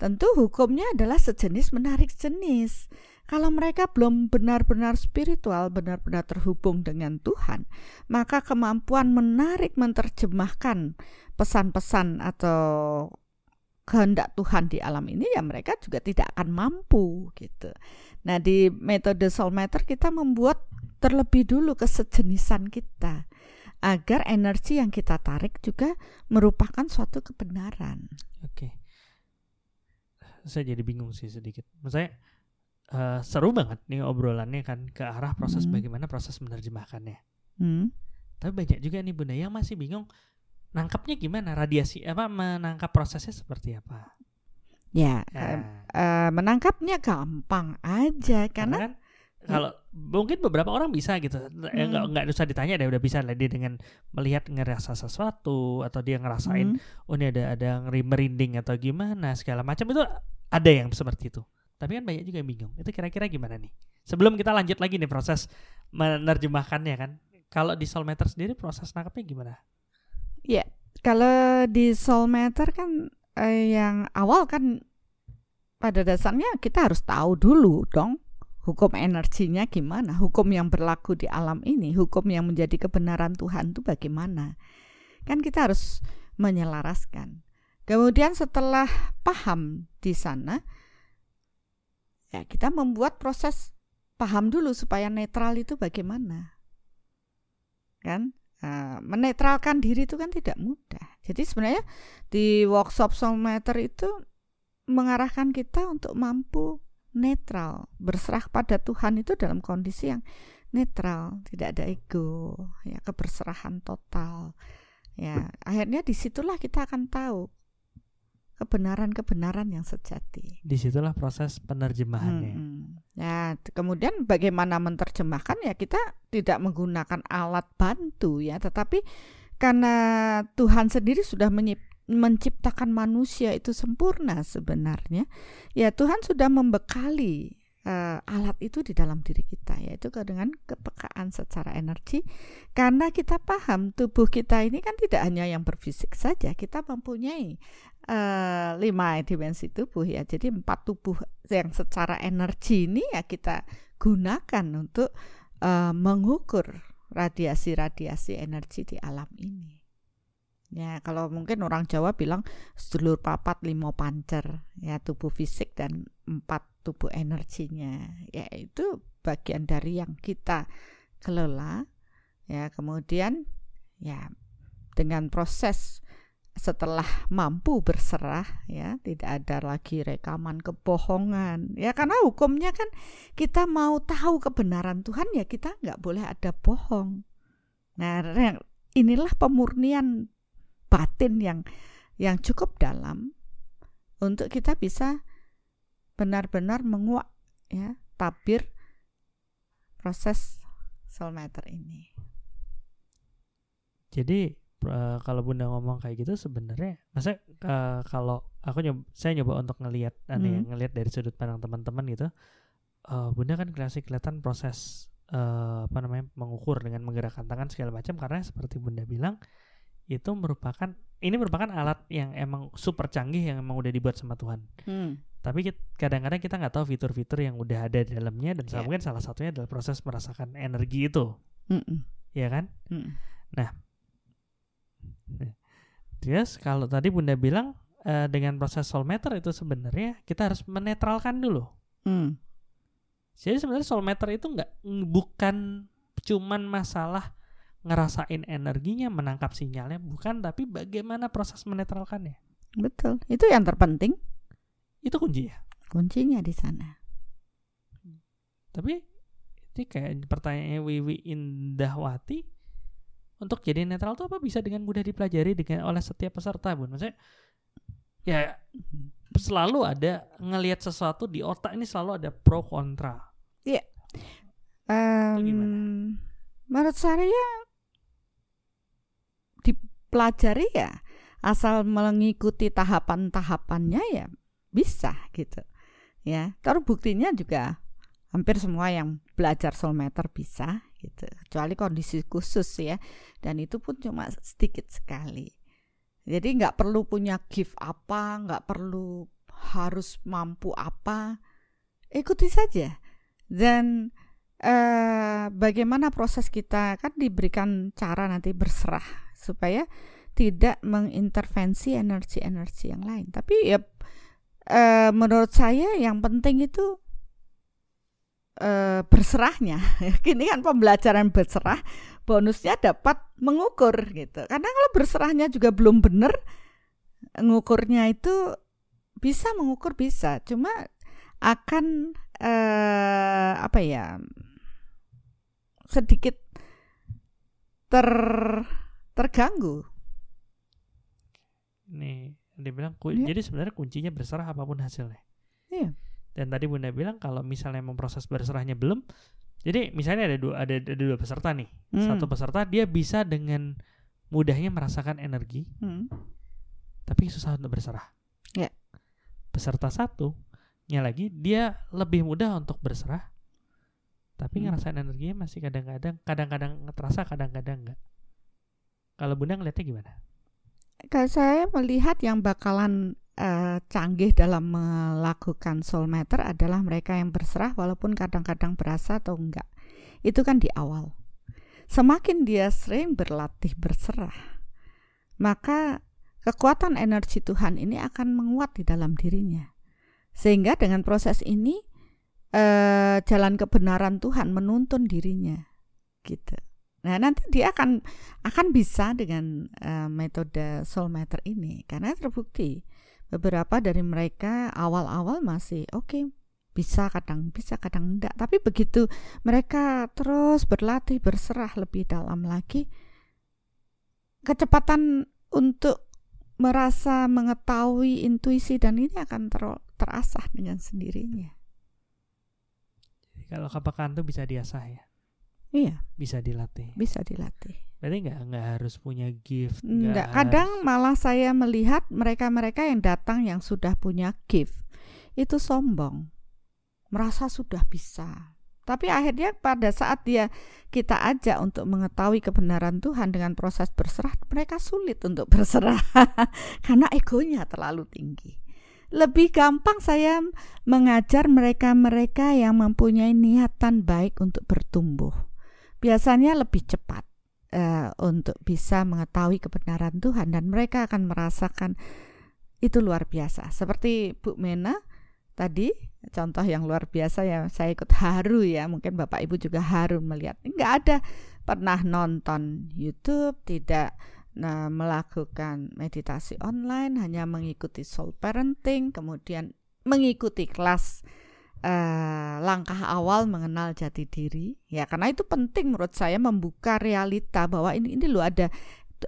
Tentu hukumnya adalah sejenis menarik jenis. Kalau mereka belum benar-benar spiritual, benar-benar terhubung dengan Tuhan, maka kemampuan menarik menerjemahkan pesan-pesan atau kehendak Tuhan di alam ini ya mereka juga tidak akan mampu gitu. Nah, di metode soulmater kita membuat terlebih dulu kesejenisan kita agar energi yang kita tarik juga merupakan suatu kebenaran. Oke. Saya jadi bingung sih sedikit. Maksudnya uh, seru banget nih obrolannya kan ke arah proses Hmm. bagaimana proses menerjemahkannya. Hmm. Tapi banyak juga nih Bunda yang masih bingung nangkapnya gimana? Radiasi apa menangkap prosesnya seperti apa. Ya, Ya, eh, eh, menangkapnya gampang aja karena karena kan kalau mungkin beberapa orang bisa gitu. Ya nggak Hmm. nggak usah ditanya deh udah bisa lah dia dengan melihat ngerasa sesuatu atau dia ngerasain Hmm. oh ini ada ada merinding atau gimana segala macam. Itu ada yang seperti itu. Tapi kan banyak juga yang bingung. Itu kira-kira gimana nih? Sebelum kita lanjut lagi nih proses menerjemahkannya kan. Kalau di soulmeter sendiri proses nangkapnya gimana kalau di soulmeter kan eh, yang awal kan pada dasarnya kita harus tahu dulu dong hukum energinya gimana, hukum yang berlaku di alam ini, hukum yang menjadi kebenaran Tuhan itu bagaimana. Kan kita harus menyelaraskan. Kemudian setelah paham di sana, ya kita membuat proses paham dulu supaya netral itu bagaimana. Kan? Nah, menetralkan diri itu kan tidak mudah. Jadi sebenarnya di workshop soulmeter itu mengarahkan kita untuk mampu netral, berserah pada Tuhan itu dalam kondisi yang netral, tidak ada ego, ya keberserahan total. Ya, akhirnya di situlah kita akan tahu kebenaran-kebenaran yang sejati. di situlah proses penerjemahannya Mm-mm. Ya, kemudian bagaimana menerjemahkan ya kita tidak menggunakan alat bantu ya, tetapi karena Tuhan sendiri sudah menyip- menciptakan manusia itu sempurna sebenarnya, ya Tuhan sudah membekali eh, alat itu di dalam diri kita yaitu dengan kepekaan secara energi karena kita paham tubuh kita ini kan tidak hanya yang berfisik saja, kita mempunyai eh, lima dimensi tubuh ya. Jadi empat tubuh yang secara energi ini ya kita gunakan untuk eh, mengukur radiasi-radiasi energi di alam ini. Ya, kalau mungkin orang Jawa bilang sedulur papat limo pancer, ya tubuh fisik dan empat tubuh energinya. Ya itu bagian dari yang kita kelola. Ya, kemudian ya dengan proses setelah mampu berserah ya tidak ada lagi rekaman kebohongan ya karena hukumnya kan kita mau tahu kebenaran Tuhan ya kita nggak boleh ada bohong nah inilah pemurnian batin yang yang cukup dalam untuk kita bisa benar-benar menguak ya tabir proses soulmeter ini Jadi eh, kalau Bunda ngomong kayak gitu sebenarnya, masa eh, kalau aku nyoba, saya nyoba untuk ngelihat, aneh ya, Hmm. ngelihat dari sudut pandang teman-teman gitu, eh, Bunda kan kasih kelihatan proses eh, apa namanya mengukur dengan menggerakkan tangan segala macam karena seperti Bunda bilang itu merupakan ini merupakan alat yang emang super canggih yang emang udah dibuat sama Tuhan. Hmm. Tapi kadang-kadang kita nggak tahu fitur-fitur yang udah ada di dalamnya dan Iya. mungkin salah satunya adalah proses merasakan energi itu, Mm-mm. ya kan? Mm. Terus kalau tadi Bunda bilang eh, dengan proses soulmeter itu sebenarnya kita harus menetralkan dulu. Mm. Jadi sebenarnya soulmeter itu nggak ng- bukan cuman masalah ngerasain energinya, menangkap sinyalnya, bukan, tapi bagaimana proses menetralkannya. betul itu yang terpenting Itu kunci ya. kuncinya di sana Tapi ini kayak pertanyaannya Wiwi Indahwati untuk jadi netral itu apa bisa dengan mudah dipelajari dengan oleh setiap peserta, Bun? Maksudnya ya selalu ada ngelihat sesuatu di otak ini selalu ada pro kontra. Em, gimana? menurut saya dipelajari ya asal mengikuti tahapan-tahapannya ya bisa gitu ya. Terus buktinya juga hampir semua yang belajar soulmeter bisa gitu kecuali kondisi khusus ya. Dan itu pun cuma sedikit sekali. Jadi nggak perlu punya gift apa nggak perlu harus mampu apa ikuti saja. Dan eh, bagaimana proses kita kan diberikan cara nanti berserah supaya tidak mengintervensi energi-energi yang lain. Tapi ya e, menurut saya yang penting itu e, berserahnya. [LAUGHS] Ini kan pembelajaran berserah, bonusnya dapat mengukur gitu. Karena kalau berserahnya juga belum benar, ngukurnya itu bisa mengukur bisa, cuma akan eh, apa ya sedikit ter terganggu. Nih, dia bilang ku- Iya. jadi sebenarnya kuncinya berserah apa pun hasilnya. Iya. Dan tadi Bunda bilang kalau misalnya memproses berserahnya belum, jadi misalnya ada dua ada, ada dua peserta nih. Hmm. Satu peserta dia bisa dengan mudahnya merasakan energi, Hmm. tapi susah untuk berserah. Ya. Peserta satunya lagi dia lebih mudah untuk berserah, tapi Hmm. ngerasain energinya masih kadang-kadang kadang-kadang terasa kadang-kadang enggak. Kalau Bunda ngeliatnya gimana? Kalau saya melihat yang bakalan eh, canggih dalam melakukan soul matter adalah mereka yang berserah walaupun kadang-kadang berasa atau enggak. Itu kan di awal. Semakin dia sering berlatih berserah, maka kekuatan energi Tuhan ini akan menguat di dalam dirinya. Sehingga dengan proses ini eh, jalan kebenaran Tuhan menuntun dirinya. Gitu. Nah, nanti dia akan akan bisa dengan eh, metode soul matter ini. Karena terbukti beberapa dari mereka awal-awal masih oke bisa kadang bisa kadang enggak. Tapi begitu mereka terus berlatih berserah lebih dalam lagi kecepatan untuk merasa mengetahui intuisi dan ini akan ter- terasah dengan sendirinya. Jadi kalau kepekaan tuh bisa diasah ya, iya bisa dilatih. bisa dilatih Berarti nggak nggak harus punya gift. Enggak, nggak kadang harus- malah saya melihat mereka-mereka yang datang yang sudah punya gift itu sombong, merasa sudah bisa. Tapi akhirnya pada saat dia kita ajak untuk mengetahui kebenaran Tuhan dengan proses berserah, mereka sulit untuk [LAUGHS] berserah karena egonya terlalu tinggi. Lebih gampang saya mengajar mereka-mereka yang mempunyai niatan baik untuk bertumbuh. Biasanya lebih cepat eh, untuk bisa mengetahui kebenaran Tuhan dan mereka akan merasakan itu luar biasa. Seperti Bu Mena tadi contoh yang luar biasa ya saya ikut haru ya mungkin Bapak Ibu juga haru melihat nggak ada pernah nonton YouTube tidak nah, melakukan meditasi online hanya mengikuti soul parenting kemudian mengikuti kelas eh, langkah awal mengenal jati diri. Ya karena itu penting menurut saya membuka realita bahwa ini ini loh ada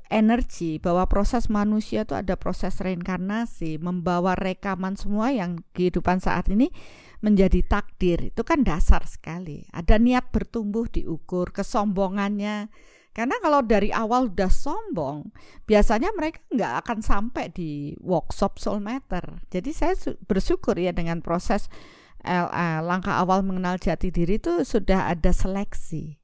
energi bahwa proses manusia itu ada proses reinkarnasi membawa rekaman semua yang kehidupan saat ini menjadi takdir. Itu kan dasar sekali. Ada niat bertumbuh diukur kesombongannya. Karena kalau dari awal udah sombong biasanya mereka nggak akan sampai di workshop soul matter. Jadi saya bersyukur ya dengan proses LA, langkah awal mengenal jati diri itu sudah ada seleksi.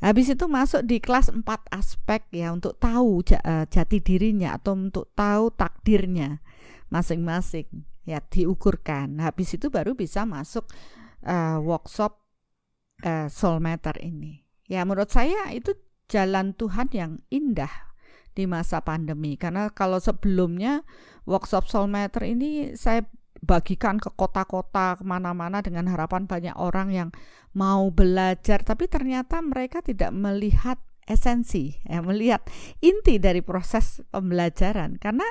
Habis itu masuk di kelas 4 aspek ya untuk tahu eh, jati dirinya atau untuk tahu takdirnya masing-masing ya diukurkan. Habis itu baru bisa masuk eh, workshop eh, soul matter ini. Ya menurut saya itu jalan Tuhan yang indah di masa pandemi karena kalau sebelumnya workshop soul matter ini saya bagikan ke kota-kota ke mana-mana dengan harapan banyak orang yang mau belajar. Tapi ternyata mereka tidak melihat esensi ya melihat inti dari proses pembelajaran. Karena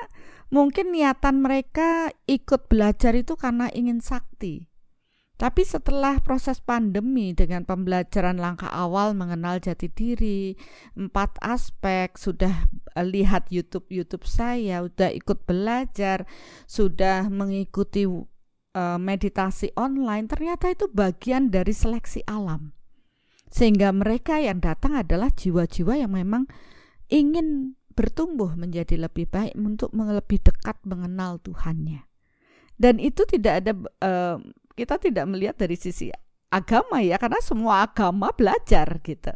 mungkin niatan mereka ikut belajar itu karena ingin sakti tapi setelah proses pandemi dengan pembelajaran langkah awal mengenal jati diri, empat aspek, sudah eh, lihat YouTube YouTube saya, sudah ikut belajar, sudah mengikuti eh, meditasi online, ternyata itu bagian dari seleksi alam. Sehingga mereka yang datang adalah jiwa-jiwa yang memang ingin bertumbuh menjadi lebih baik untuk lebih dekat mengenal Tuhannya. Dan itu tidak ada eh, kita tidak melihat dari sisi agama ya karena semua agama belajar gitu.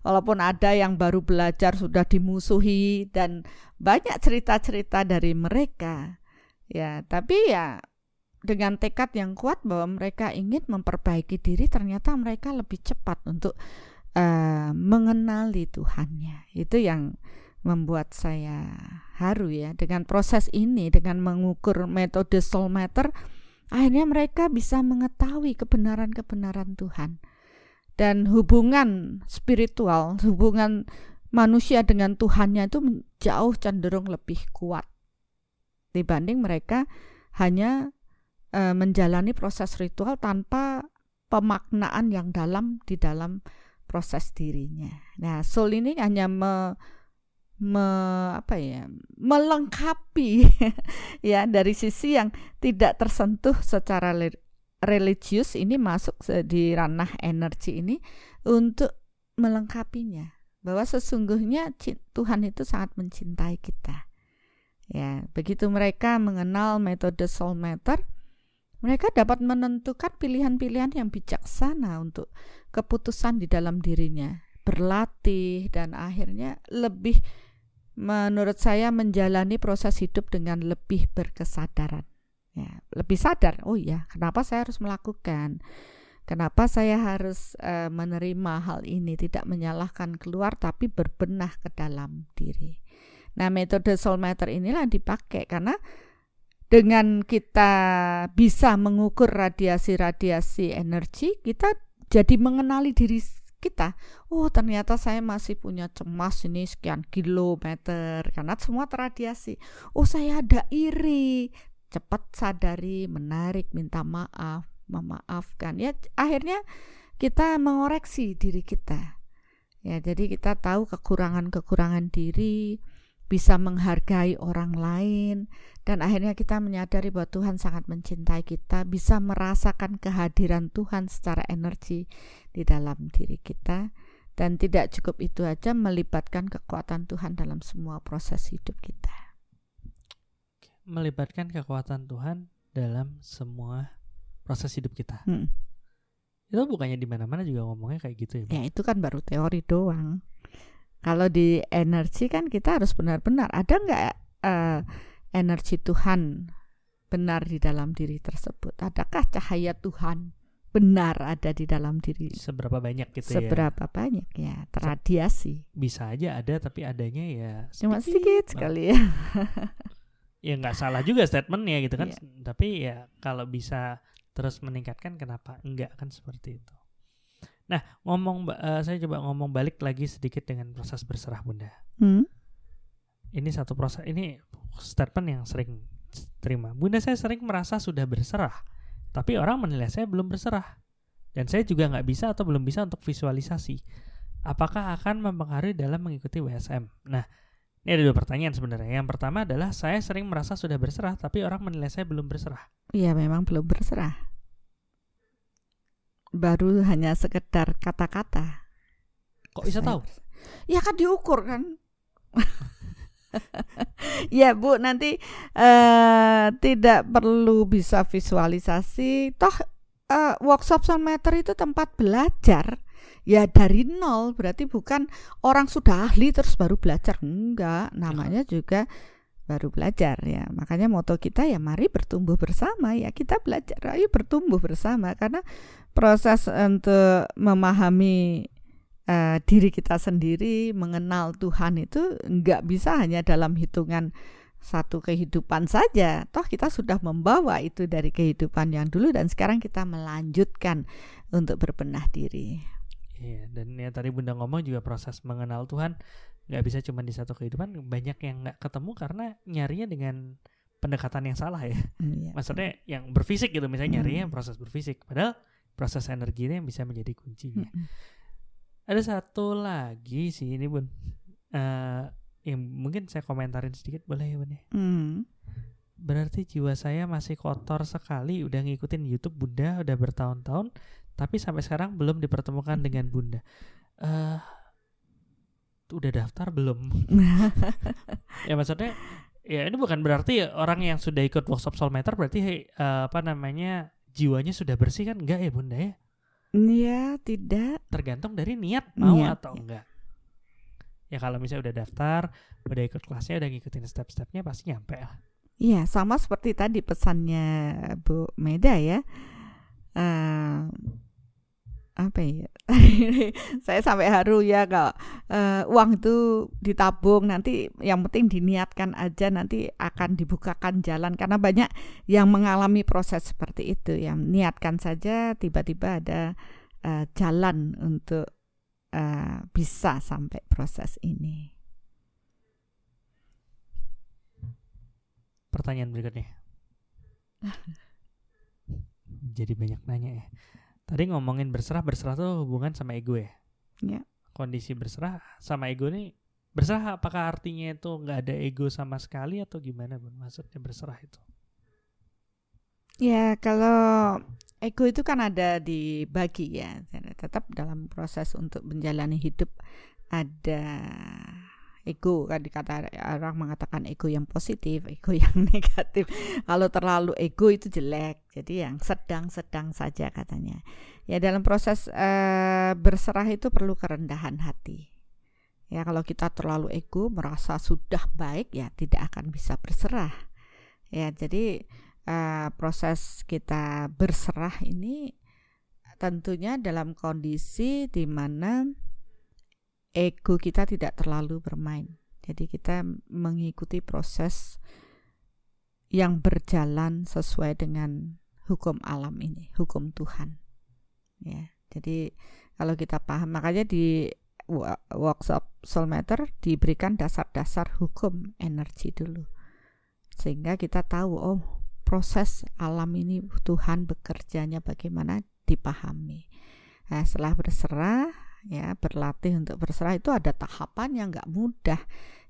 Walaupun ada yang baru belajar sudah dimusuhi dan banyak cerita-cerita dari mereka. Ya, tapi ya dengan tekad yang kuat bahwa mereka ingin memperbaiki diri ternyata mereka lebih cepat untuk eh, mengenali Tuhannya. Itu yang membuat saya haru ya dengan proses ini dengan mengukur metode soul meter akhirnya mereka bisa mengetahui kebenaran-kebenaran Tuhan dan hubungan spiritual hubungan manusia dengan Tuhannya itu jauh cenderung lebih kuat dibanding mereka hanya e, menjalani proses ritual tanpa pemaknaan yang dalam di dalam proses dirinya. Nah, soul ini hanya me, me apa ya melengkapi [LAUGHS] ya dari sisi yang tidak tersentuh secara religius ini masuk di ranah energi ini untuk melengkapinya. Bahwa sesungguhnya Tuhan itu sangat mencintai kita. Ya begitu mereka mengenal metode soul meter mereka dapat menentukan pilihan-pilihan yang bijaksana untuk keputusan di dalam dirinya. Berlatih dan akhirnya lebih menurut saya menjalani proses hidup dengan lebih berkesadaran. Ya, lebih sadar. Oh iya, kenapa saya harus melakukan? Kenapa saya harus uh, menerima hal ini, tidak menyalahkan keluar tapi berbenah ke dalam diri. Nah, metode soul matter inilah dipakai karena dengan kita bisa mengukur radiasi-radiasi energi, kita jadi mengenali diri kita oh ternyata saya masih punya cemas ini sekian kilometer. Karena semua terradiasi oh saya ada iri. Cepat sadari menarik minta maaf memaafkan. Ya akhirnya kita mengoreksi diri kita. Ya jadi kita tahu kekurangan-kekurangan diri bisa menghargai orang lain dan akhirnya kita menyadari bahwa Tuhan sangat mencintai kita, bisa merasakan kehadiran Tuhan secara energi di dalam diri kita dan tidak cukup itu aja melibatkan kekuatan Tuhan dalam semua proses hidup kita. Melibatkan kekuatan Tuhan dalam semua proses hidup kita. Hmm. Itu bukannya di mana-mana juga ngomongnya kayak gitu ya? Ya itu kan baru teori doang. Kalau di energi kan kita harus benar-benar ada nggak uh, energi Tuhan benar di dalam diri tersebut? Adakah cahaya Tuhan benar ada di dalam diri? Seberapa banyak gitu Seberapa ya? Seberapa banyak ya terradiasi? Bisa aja ada tapi adanya ya sedikit cuma sedikit sekali ya. [LAUGHS] ya nggak salah juga statementnya gitu kan. Yeah. Tapi ya kalau bisa terus meningkatkan kenapa enggak kan seperti itu. Nah, ngomong uh, saya coba ngomong balik lagi sedikit dengan proses berserah Bunda. Hmm? Ini satu proses ini statement yang sering terima. Bunda saya sering merasa sudah berserah, tapi orang menilai saya belum berserah. Dan saya juga nggak bisa atau belum bisa untuk visualisasi. Apakah akan mempengaruhi dalam mengikuti WSM? Nah, ini ada dua pertanyaan sebenarnya. Yang pertama adalah saya sering merasa sudah berserah, tapi orang menilai saya belum berserah. Iya, memang belum berserah baru hanya sekedar kata-kata. Kok bisa tahu? Ya kan diukur kan. [LAUGHS] ya Bu, nanti uh, tidak perlu bisa visualisasi. Toh uh, workshop sound meter itu tempat belajar. Ya dari nol berarti bukan orang sudah ahli terus baru belajar. Enggak, namanya juga baru belajar ya. Makanya moto kita ya mari bertumbuh bersama ya. Kita belajar ayo bertumbuh bersama karena proses untuk memahami uh, diri kita sendiri, mengenal Tuhan itu nggak bisa hanya dalam hitungan satu kehidupan saja. Toh kita sudah membawa itu dari kehidupan yang dulu dan sekarang kita melanjutkan untuk berbenah diri. Iya, dan ya tadi Bunda ngomong juga proses mengenal Tuhan nggak bisa cuma di satu kehidupan banyak yang nggak ketemu karena nyarinya dengan pendekatan yang salah ya mm, maksudnya yang berfisik gitu misalnya mm. nyarinya proses berfisik padahal proses energinya yang bisa menjadi kuncinya mm. ada satu lagi sih ini bun uh, yang mungkin saya komentarin sedikit boleh ya bun ya mm. berarti jiwa saya masih kotor sekali udah ngikutin YouTube bunda udah bertahun-tahun tapi sampai sekarang belum dipertemukan dengan bunda uh, udah daftar belum? [LAUGHS] ya maksudnya ya ini bukan berarti orang yang sudah ikut workshop soulmeter berarti uh, apa namanya jiwanya sudah bersih kan enggak ya bunda ya? Iya tidak. Tergantung dari niat mau niat. atau enggak. Ya kalau misalnya udah daftar, udah ikut kelasnya, udah ngikutin step-stepnya pasti nyampe lah. Iya sama seperti tadi pesannya Bu Meda ya. Uh, apa ya [LAUGHS] saya sampai haru ya kalau uh, uang itu ditabung nanti yang penting diniatkan aja nanti akan dibukakan jalan karena banyak yang mengalami proses seperti itu yang niatkan saja tiba-tiba ada uh, jalan untuk uh, bisa sampai proses ini. Pertanyaan berikutnya. [LAUGHS] Jadi banyak nanya ya. Tadi ngomongin berserah, berserah tuh hubungan sama ego ya? Ya. Kondisi berserah sama ego nih berserah apakah artinya itu nggak ada ego sama sekali atau gimana bun maksudnya berserah itu? Ya kalau ego itu kan ada di bagi ya, tetap dalam proses untuk menjalani hidup ada ego kan dikata orang mengatakan ego yang positif, [LAUGHS] ego yang negatif. Kalau terlalu ego itu jelek. Jadi yang sedang-sedang saja katanya. Ya dalam proses uh, berserah itu perlu kerendahan hati. Ya kalau kita terlalu ego merasa sudah baik ya tidak akan bisa berserah. Ya jadi uh, proses kita berserah ini tentunya dalam kondisi di mana ego kita tidak terlalu bermain. Jadi kita mengikuti proses yang berjalan sesuai dengan hukum alam ini, hukum Tuhan. Ya. Jadi kalau kita paham makanya di workshop Soulmatter diberikan dasar-dasar hukum energi dulu. Sehingga kita tahu oh proses alam ini Tuhan bekerjanya bagaimana dipahami. Nah, setelah berserah ya berlatih untuk berserah itu ada tahapan yang nggak mudah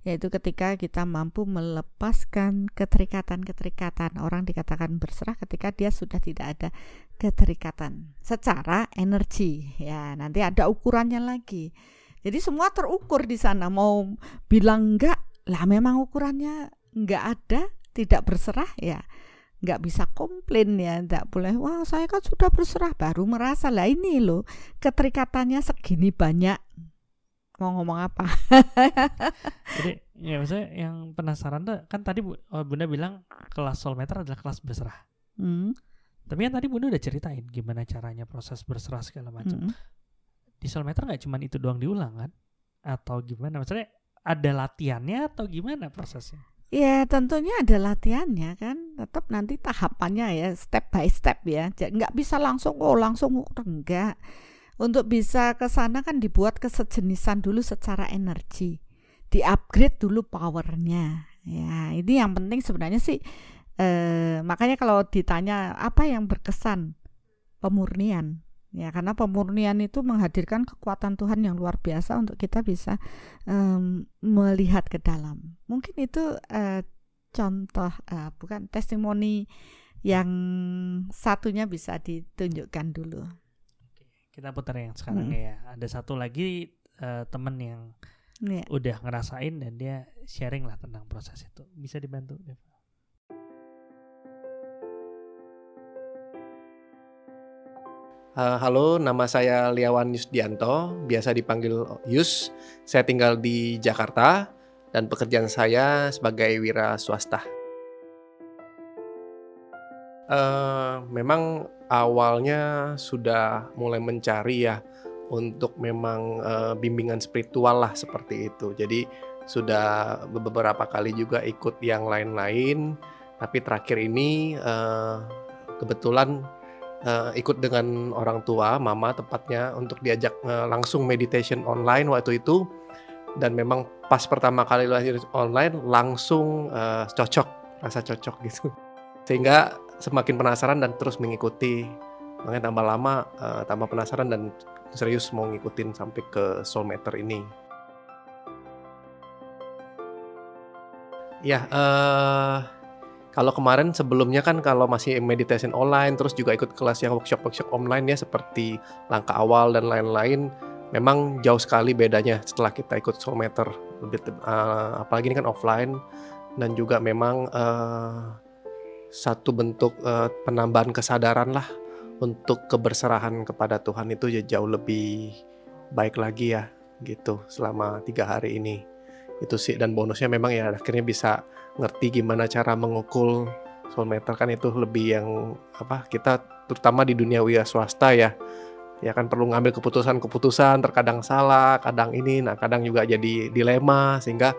yaitu ketika kita mampu melepaskan keterikatan-keterikatan. Orang dikatakan berserah ketika dia sudah tidak ada keterikatan secara energi ya nanti ada ukurannya lagi. Jadi semua terukur di sana mau bilang enggak lah memang ukurannya enggak ada tidak berserah ya nggak bisa komplain ya nggak boleh. Wah saya kan sudah berserah baru merasa lah ini loh keterikatannya segini banyak. Mau ngomong apa? [LAUGHS] Jadi ya maksudnya yang penasaran tuh kan tadi Bu, oh, bunda bilang kelas soulmater adalah kelas berserah. Hmm. tapi kan tadi bunda udah ceritain gimana caranya proses berserah segala macam. Hmm. di soulmater nggak cuma itu doang diulang kan? Atau gimana? Maksudnya ada latihannya atau gimana prosesnya? Ya tentunya ada latihannya kan, tetap nanti tahapannya ya step by step ya, nggak bisa langsung oh langsung enggak. Untuk bisa ke sana kan dibuat kesejenisan dulu secara energi, di upgrade dulu powernya. Ya ini yang penting sebenarnya sih, eh, makanya kalau ditanya apa yang berkesan, pemurnian. Ya karena pemurnian itu menghadirkan kekuatan Tuhan yang luar biasa untuk kita bisa um, melihat ke dalam. Mungkin itu uh, contoh uh, bukan testimoni yang satunya bisa ditunjukkan dulu kita putar yang sekarang hmm. ya ada satu lagi uh, temen yang yeah. udah ngerasain dan dia sharing lah tentang proses itu bisa dibantu Deva Uh, halo, nama saya Liawan Yusdianto, biasa dipanggil Yus. Saya tinggal di Jakarta dan pekerjaan saya sebagai wira swasta. Uh, memang awalnya sudah mulai mencari ya untuk memang uh, bimbingan spiritual lah seperti itu. Jadi sudah beberapa kali juga ikut yang lain-lain, tapi terakhir ini uh, kebetulan uh, ikut dengan orang tua, mama tepatnya untuk diajak uh, langsung meditation online waktu itu dan memang pas pertama kali lahir online langsung uh, cocok, rasa cocok gitu. [LAUGHS] Sehingga semakin penasaran dan terus mengikuti. Makanya tambah lama uh, tambah penasaran dan serius mau ngikutin sampai ke Soulmater ini. Ya, uh, kalau kemarin sebelumnya kan kalau masih meditation online terus juga ikut kelas yang workshop-workshop online ya seperti langkah awal dan lain-lain memang jauh sekali bedanya setelah kita ikut soulmeter uh, apalagi ini kan offline dan juga memang uh, satu bentuk uh, penambahan kesadaran lah untuk keberserahan kepada Tuhan itu ya jauh lebih baik lagi ya gitu selama tiga hari ini. Itu sih dan bonusnya memang ya akhirnya bisa ngerti gimana cara mengukul soul meter kan itu lebih yang apa kita terutama di dunia wira swasta ya ya kan perlu ngambil keputusan-keputusan terkadang salah kadang ini nah kadang juga jadi dilema sehingga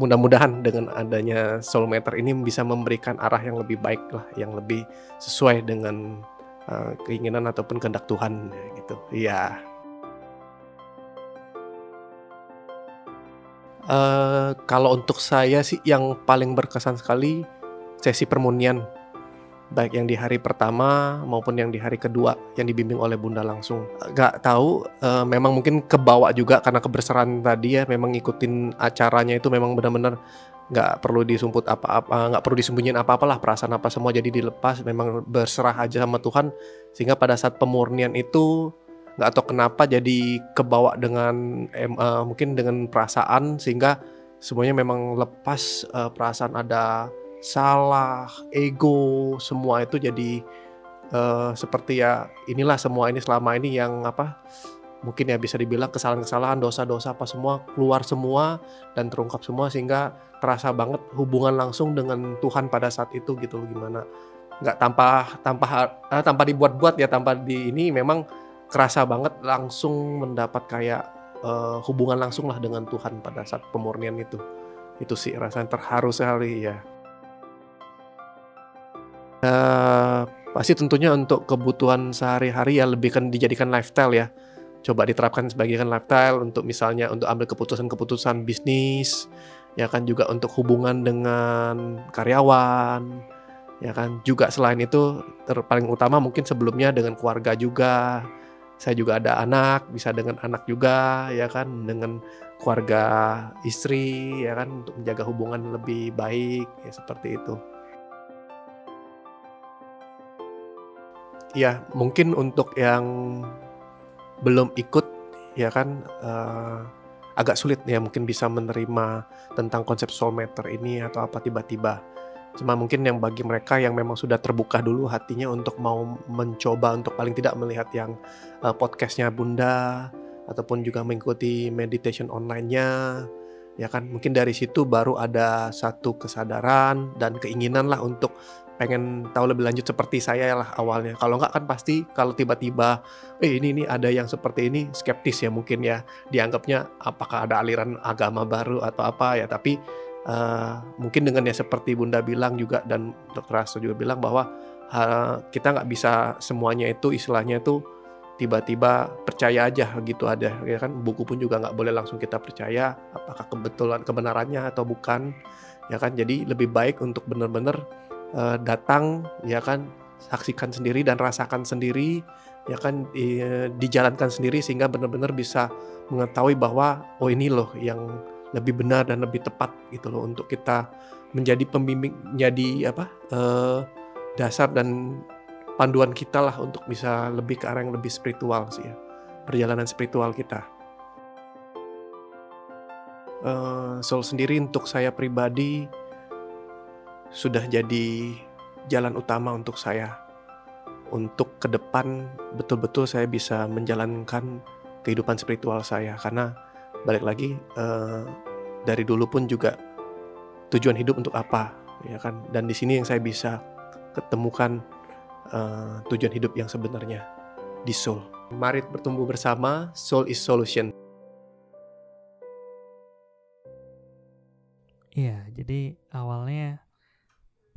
mudah-mudahan dengan adanya soulmater ini bisa memberikan arah yang lebih baik lah yang lebih sesuai dengan uh, keinginan ataupun kehendak Tuhan gitu. Iya. Uh, kalau untuk saya sih yang paling berkesan sekali sesi permunian baik yang di hari pertama maupun yang di hari kedua yang dibimbing oleh Bunda langsung. Gak tahu, uh, memang mungkin kebawa juga karena kebersamaan tadi ya, memang ngikutin acaranya itu memang benar-benar nggak perlu disumput apa-apa, nggak perlu disembunyiin apa-apalah perasaan apa semua jadi dilepas, memang berserah aja sama Tuhan sehingga pada saat pemurnian itu nggak tahu kenapa jadi kebawa dengan uh, mungkin dengan perasaan sehingga semuanya memang lepas uh, perasaan ada salah, ego, semua itu jadi uh, seperti ya inilah semua ini selama ini yang apa mungkin ya bisa dibilang kesalahan-kesalahan, dosa-dosa apa semua keluar semua dan terungkap semua sehingga terasa banget hubungan langsung dengan Tuhan pada saat itu gitu loh gimana. Nggak tanpa tanpa eh, tanpa dibuat-buat ya tanpa di ini memang kerasa banget langsung mendapat kayak uh, hubungan langsung lah dengan Tuhan pada saat pemurnian itu. Itu sih rasanya terharu sekali ya Uh, pasti tentunya untuk kebutuhan sehari-hari ya lebih kan dijadikan lifestyle ya. Coba diterapkan sebagai kan lifestyle untuk misalnya untuk ambil keputusan-keputusan bisnis, ya kan juga untuk hubungan dengan karyawan, ya kan juga selain itu ter paling utama mungkin sebelumnya dengan keluarga juga. Saya juga ada anak, bisa dengan anak juga, ya kan dengan keluarga istri, ya kan untuk menjaga hubungan lebih baik, ya seperti itu. Ya mungkin untuk yang belum ikut ya kan uh, agak sulit ya mungkin bisa menerima tentang konsep soulmater ini atau apa tiba-tiba. Cuma mungkin yang bagi mereka yang memang sudah terbuka dulu hatinya untuk mau mencoba untuk paling tidak melihat yang uh, podcastnya Bunda ataupun juga mengikuti meditation online-nya ya kan. Mungkin dari situ baru ada satu kesadaran dan keinginan lah untuk pengen tahu lebih lanjut seperti saya lah awalnya. Kalau nggak kan pasti kalau tiba-tiba, eh ini nih ada yang seperti ini skeptis ya mungkin ya dianggapnya apakah ada aliran agama baru atau apa ya. Tapi uh, mungkin dengan ya seperti Bunda bilang juga dan Dr. Rasto juga bilang bahwa uh, kita nggak bisa semuanya itu istilahnya itu tiba-tiba percaya aja gitu ada ya kan buku pun juga nggak boleh langsung kita percaya apakah kebetulan kebenarannya atau bukan ya kan jadi lebih baik untuk benar-benar uh, datang ya kan saksikan sendiri dan rasakan sendiri ya kan di, dijalankan sendiri sehingga benar-benar bisa mengetahui bahwa oh ini loh yang lebih benar dan lebih tepat gitu loh untuk kita menjadi pembimbing jadi apa uh, dasar dan panduan kita lah untuk bisa lebih ke arah yang lebih spiritual sih ya perjalanan spiritual kita. Uh, soul sendiri untuk saya pribadi sudah jadi jalan utama untuk saya. Untuk ke depan betul-betul saya bisa menjalankan kehidupan spiritual saya karena balik lagi uh, dari dulu pun juga tujuan hidup untuk apa ya kan dan di sini yang saya bisa ketemukan uh, tujuan hidup yang sebenarnya di soul. Mari bertumbuh bersama, soul is solution. Iya, jadi awalnya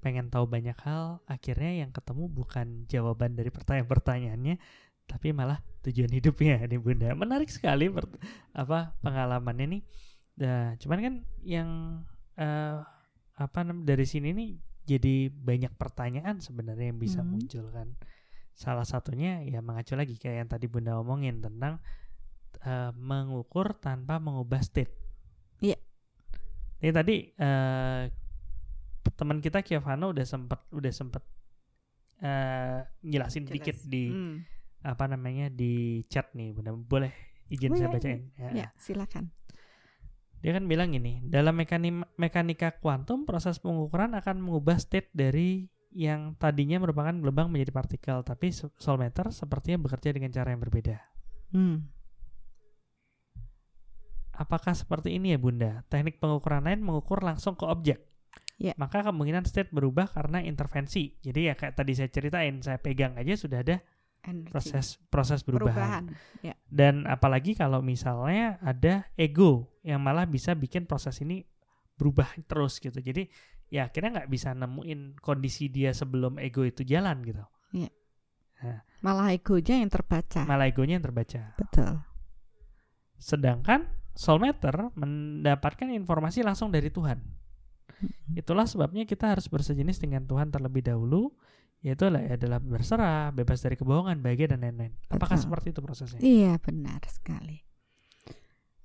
pengen tahu banyak hal, akhirnya yang ketemu bukan jawaban dari pertanyaan-pertanyaannya, tapi malah tujuan hidupnya [LAUGHS] nih Bunda. Menarik sekali apa pengalamannya nih. Nah, cuman kan yang uh, apa dari sini nih jadi banyak pertanyaan sebenarnya yang bisa hmm. muncul kan. Salah satunya ya mengacu lagi kayak yang tadi Bunda omongin tentang uh, mengukur tanpa mengubah state. Iya. Ini tadi uh, teman kita Kiavano udah sempet udah sempet uh, jelasin Jelas. dikit di hmm. apa namanya di chat nih benar boleh izin oh, saya ya, bacain ya. ya silakan dia kan bilang ini dalam mekanik mekanika kuantum proses pengukuran akan mengubah state dari yang tadinya merupakan gelombang menjadi partikel tapi solmeter sepertinya bekerja dengan cara yang berbeda hmm. apakah seperti ini ya bunda teknik pengukuran lain mengukur langsung ke objek yeah. maka kemungkinan state berubah karena intervensi. Jadi ya kayak tadi saya ceritain, saya pegang aja sudah ada energi. proses proses perubahan. perubahan. Ya. Dan apalagi kalau misalnya ada ego yang malah bisa bikin proses ini berubah terus gitu. Jadi ya akhirnya nggak bisa nemuin kondisi dia sebelum ego itu jalan gitu. Malah egonya yang terbaca. Malah egonya yang terbaca. Betul. Sedangkan soulmeter mendapatkan informasi langsung dari Tuhan. Mm-mm. Itulah sebabnya kita harus bersejenis dengan Tuhan terlebih dahulu, yaitu adalah- adalah berserah, bebas dari kebohongan, bahagia dan lain-lain. Apakah Betul. seperti itu prosesnya? Iya benar sekali.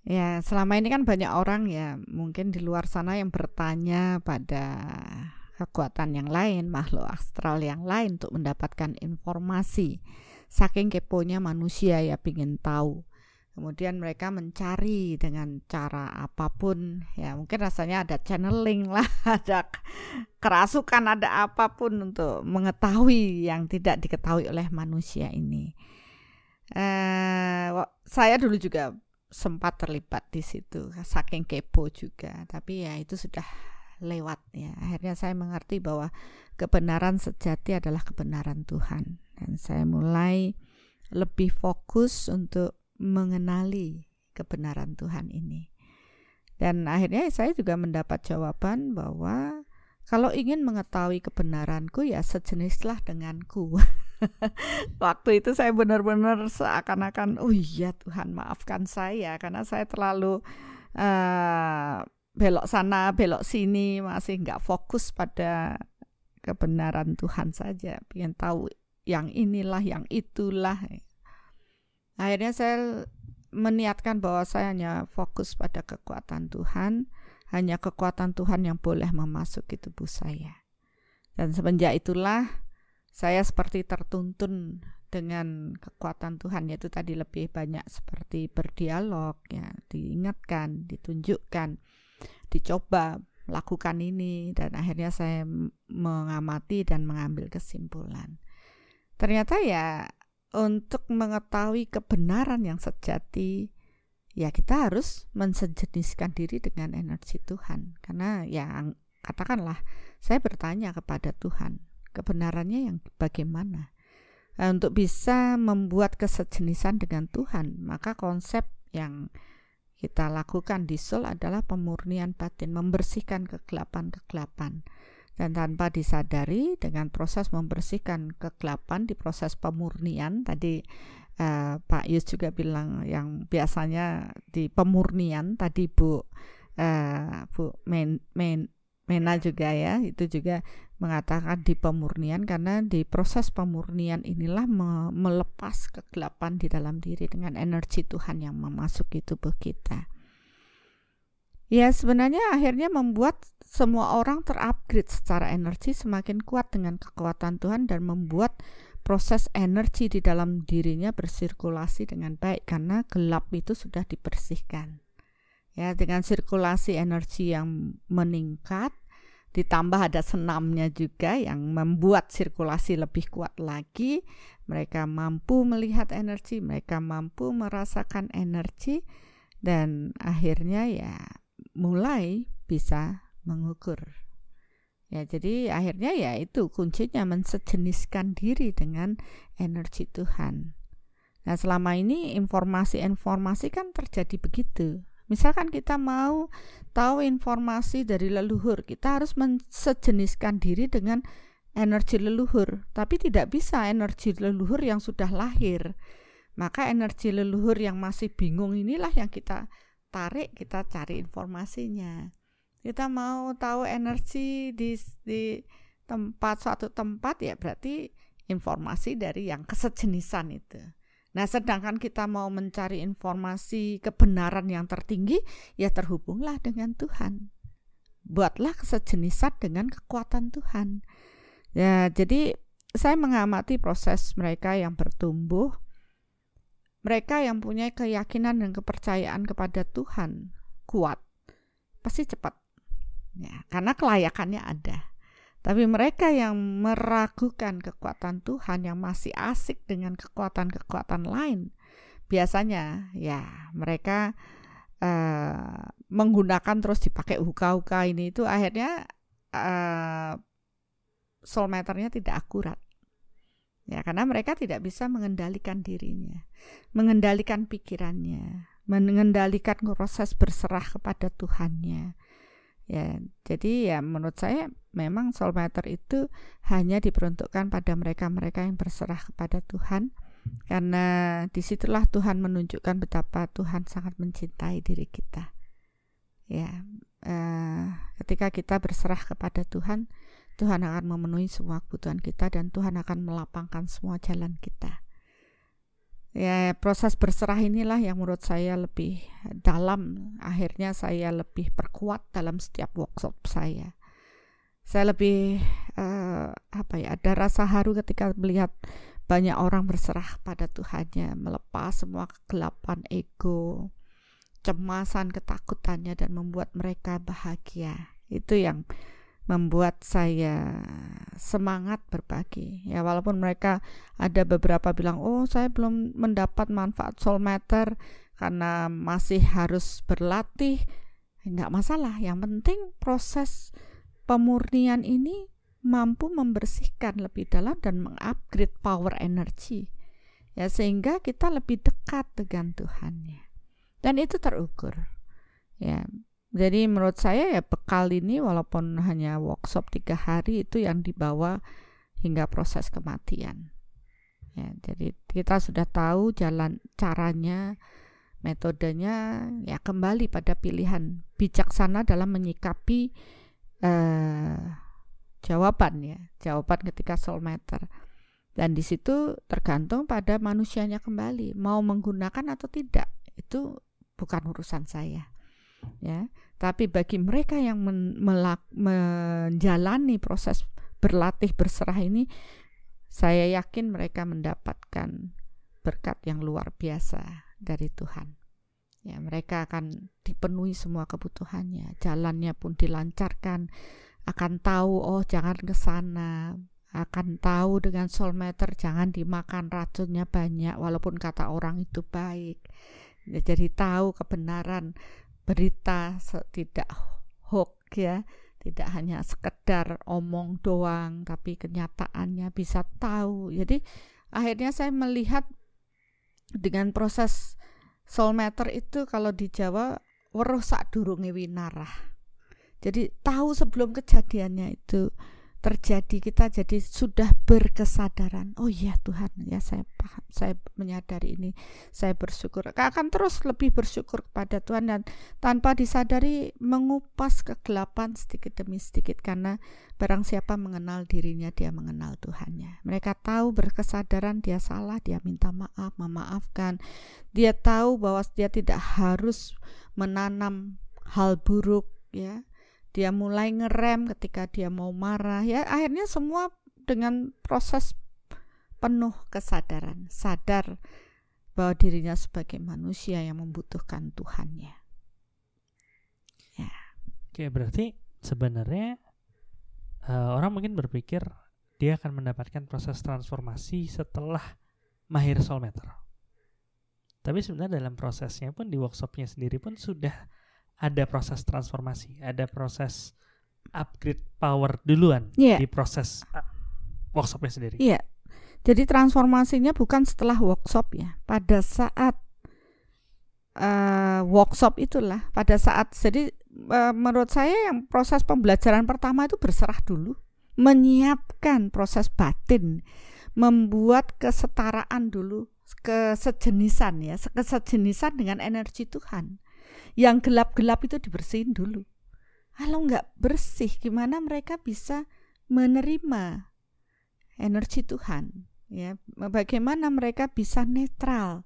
Ya selama ini kan banyak orang ya mungkin di luar sana yang bertanya pada kekuatan yang lain, makhluk astral yang lain untuk mendapatkan informasi. Saking keponya manusia ya pingin tahu. Kemudian mereka mencari dengan cara apa pun ya mungkin rasanya ada channeling lah, [LAUGHS] ada kerasukan, ada apa pun untuk mengetahui yang tidak diketahui oleh manusia ini. Eh, saya dulu juga sempat terlibat di situ, saking kepo juga. Tapi ya itu sudah lewat ya. Akhirnya saya mengerti bahwa kebenaran sejati adalah kebenaran Tuhan, dan saya mulai lebih fokus untuk mengenali kebenaran Tuhan ini. Dan akhirnya saya juga mendapat jawaban bahwa kalau ingin mengetahui kebenaranku ya sejenislah denganku. [LAUGHS] Waktu itu saya benar-benar seakan-akan, oh iya Tuhan maafkan saya karena saya terlalu eh, belok sana belok sini masih nggak fokus pada kebenaran Tuhan saja, pengen tahu yang inilah yang itulah. Akhirnya saya meniatkan bahwa saya hanya fokus pada kekuatan Tuhan, hanya kekuatan Tuhan yang boleh memasuki tubuh saya. Dan semenjak itulah saya seperti tertuntun dengan kekuatan Tuhan yaitu tadi lebih banyak seperti berdialog ya diingatkan ditunjukkan dicoba lakukan ini dan akhirnya saya mengamati dan mengambil kesimpulan ternyata ya untuk mengetahui kebenaran yang sejati ya kita harus mensejeniskan diri dengan energi Tuhan. Karena ya katakanlah saya bertanya kepada Tuhan kebenarannya yang bagaimana? Nah, untuk bisa membuat kesejenisan dengan Tuhan maka konsep yang kita lakukan di Soul adalah pemurnian batin membersihkan kegelapan-kegelapan dan tanpa disadari dengan proses membersihkan kegelapan di proses pemurnian tadi eh, Pak Yus juga bilang yang biasanya di pemurnian tadi Bu eh, Bu Men, Men, Mena juga ya itu juga mengatakan di pemurnian karena di proses pemurnian inilah me- melepas kegelapan di dalam diri dengan energi Tuhan yang memasuki tubuh kita. Ya sebenarnya akhirnya membuat semua orang terupgrade secara energi semakin kuat dengan kekuatan Tuhan dan membuat proses energi di dalam dirinya bersirkulasi dengan baik karena gelap itu sudah dibersihkan. Ya dengan sirkulasi energi yang meningkat ditambah ada senamnya juga yang membuat sirkulasi lebih kuat lagi. Mereka mampu melihat energi, mereka mampu merasakan energi dan akhirnya ya mulai bisa mengukur. Ya, jadi akhirnya ya itu kuncinya mensejeniskan diri dengan energi Tuhan. Nah, selama ini informasi-informasi kan terjadi begitu. Misalkan kita mau tahu informasi dari leluhur, kita harus mensejeniskan diri dengan energi leluhur, tapi tidak bisa energi leluhur yang sudah lahir. Maka energi leluhur yang masih bingung inilah yang kita tarik, kita cari informasinya. Kita mau tahu energi di di tempat suatu tempat ya berarti informasi dari yang kesejenisan itu. Nah, sedangkan kita mau mencari informasi kebenaran yang tertinggi, ya terhubunglah dengan Tuhan. Buatlah kesejenisan dengan kekuatan Tuhan. Ya, jadi saya mengamati proses mereka yang bertumbuh, mereka yang punya keyakinan dan kepercayaan kepada Tuhan kuat, pasti cepat. Ya, karena kelayakannya ada. Tapi mereka yang meragukan kekuatan Tuhan yang masih asik dengan kekuatan-kekuatan lain, biasanya ya mereka uh, menggunakan terus dipakai huka-huka ini itu akhirnya uh, soul meternya tidak akurat. Ya, karena mereka tidak bisa mengendalikan dirinya, mengendalikan pikirannya, mengendalikan proses berserah kepada Tuhannya. Ya, jadi ya menurut saya memang soul matter itu hanya diperuntukkan pada mereka-mereka yang berserah kepada Tuhan karena di situlah Tuhan menunjukkan betapa Tuhan sangat mencintai diri kita. Ya, eh, ketika kita berserah kepada Tuhan, Tuhan akan memenuhi semua kebutuhan kita dan Tuhan akan melapangkan semua jalan kita. Ya, proses berserah inilah yang menurut saya lebih dalam. Akhirnya saya lebih perkuat dalam setiap workshop saya. Saya lebih uh, apa ya, ada rasa haru ketika melihat banyak orang berserah pada Tuhannya, melepas semua kegelapan ego, cemasan, ketakutannya dan membuat mereka bahagia. Itu yang membuat saya semangat berbagi. Ya walaupun mereka ada beberapa bilang, "Oh, saya belum mendapat manfaat soul matter karena masih harus berlatih." Enggak masalah, yang penting proses pemurnian ini mampu membersihkan lebih dalam dan mengupgrade power energy. Ya sehingga kita lebih dekat dengan Tuhan ya. Dan itu terukur. Ya, jadi menurut saya ya bekal ini walaupun hanya workshop tiga hari itu yang dibawa hingga proses kematian. Ya, jadi kita sudah tahu jalan caranya, metodenya ya kembali pada pilihan bijaksana dalam menyikapi eh, jawaban ya, jawaban ketika soul matter. Dan di situ tergantung pada manusianya kembali mau menggunakan atau tidak itu bukan urusan saya ya. Tapi bagi mereka yang men melak menjalani proses berlatih berserah ini saya yakin mereka mendapatkan berkat yang luar biasa dari Tuhan. Ya mereka akan dipenuhi semua kebutuhannya. Jalannya pun dilancarkan. Akan tahu oh jangan ke sana. Akan tahu dengan soul matter jangan dimakan racunnya banyak walaupun kata orang itu baik. Jadi tahu kebenaran berita tidak hoax ya. Tidak hanya sekedar omong doang tapi kenyataannya bisa tahu. Jadi akhirnya saya melihat dengan proses soul itu kalau di Jawa weruh sak durunge winarah. Jadi tahu sebelum kejadiannya itu terjadi kita jadi sudah berkesadaran. Oh iya Tuhan ya saya paham saya menyadari ini saya bersyukur. Akan terus lebih bersyukur kepada Tuhan dan tanpa disadari mengupas kegelapan sedikit demi sedikit karena barang siapa mengenal dirinya dia mengenal Tuhannya. Mereka tahu berkesadaran dia salah dia minta maaf memaafkan. Dia tahu bahwa dia tidak harus menanam hal buruk ya dia mulai ngerem ketika dia mau marah ya akhirnya semua dengan proses penuh kesadaran sadar bahwa dirinya sebagai manusia yang membutuhkan Tuhannya. Ya. Oke berarti sebenarnya uh, orang mungkin berpikir dia akan mendapatkan proses transformasi setelah mahir soul meter tapi sebenarnya dalam prosesnya pun di workshopnya sendiri pun sudah ada proses transformasi, ada proses upgrade power duluan yeah. di proses uh, workshopnya sendiri. Iya. Yeah. Jadi transformasinya bukan setelah workshop ya, pada saat uh, workshop itulah, pada saat jadi uh, menurut saya yang proses pembelajaran pertama itu berserah dulu, menyiapkan proses batin, membuat kesetaraan dulu, kesejenisan ya, kesejenisan dengan energi Tuhan yang gelap-gelap itu dibersihin dulu. Kalau nggak bersih, gimana mereka bisa menerima energi Tuhan? Ya, bagaimana mereka bisa netral?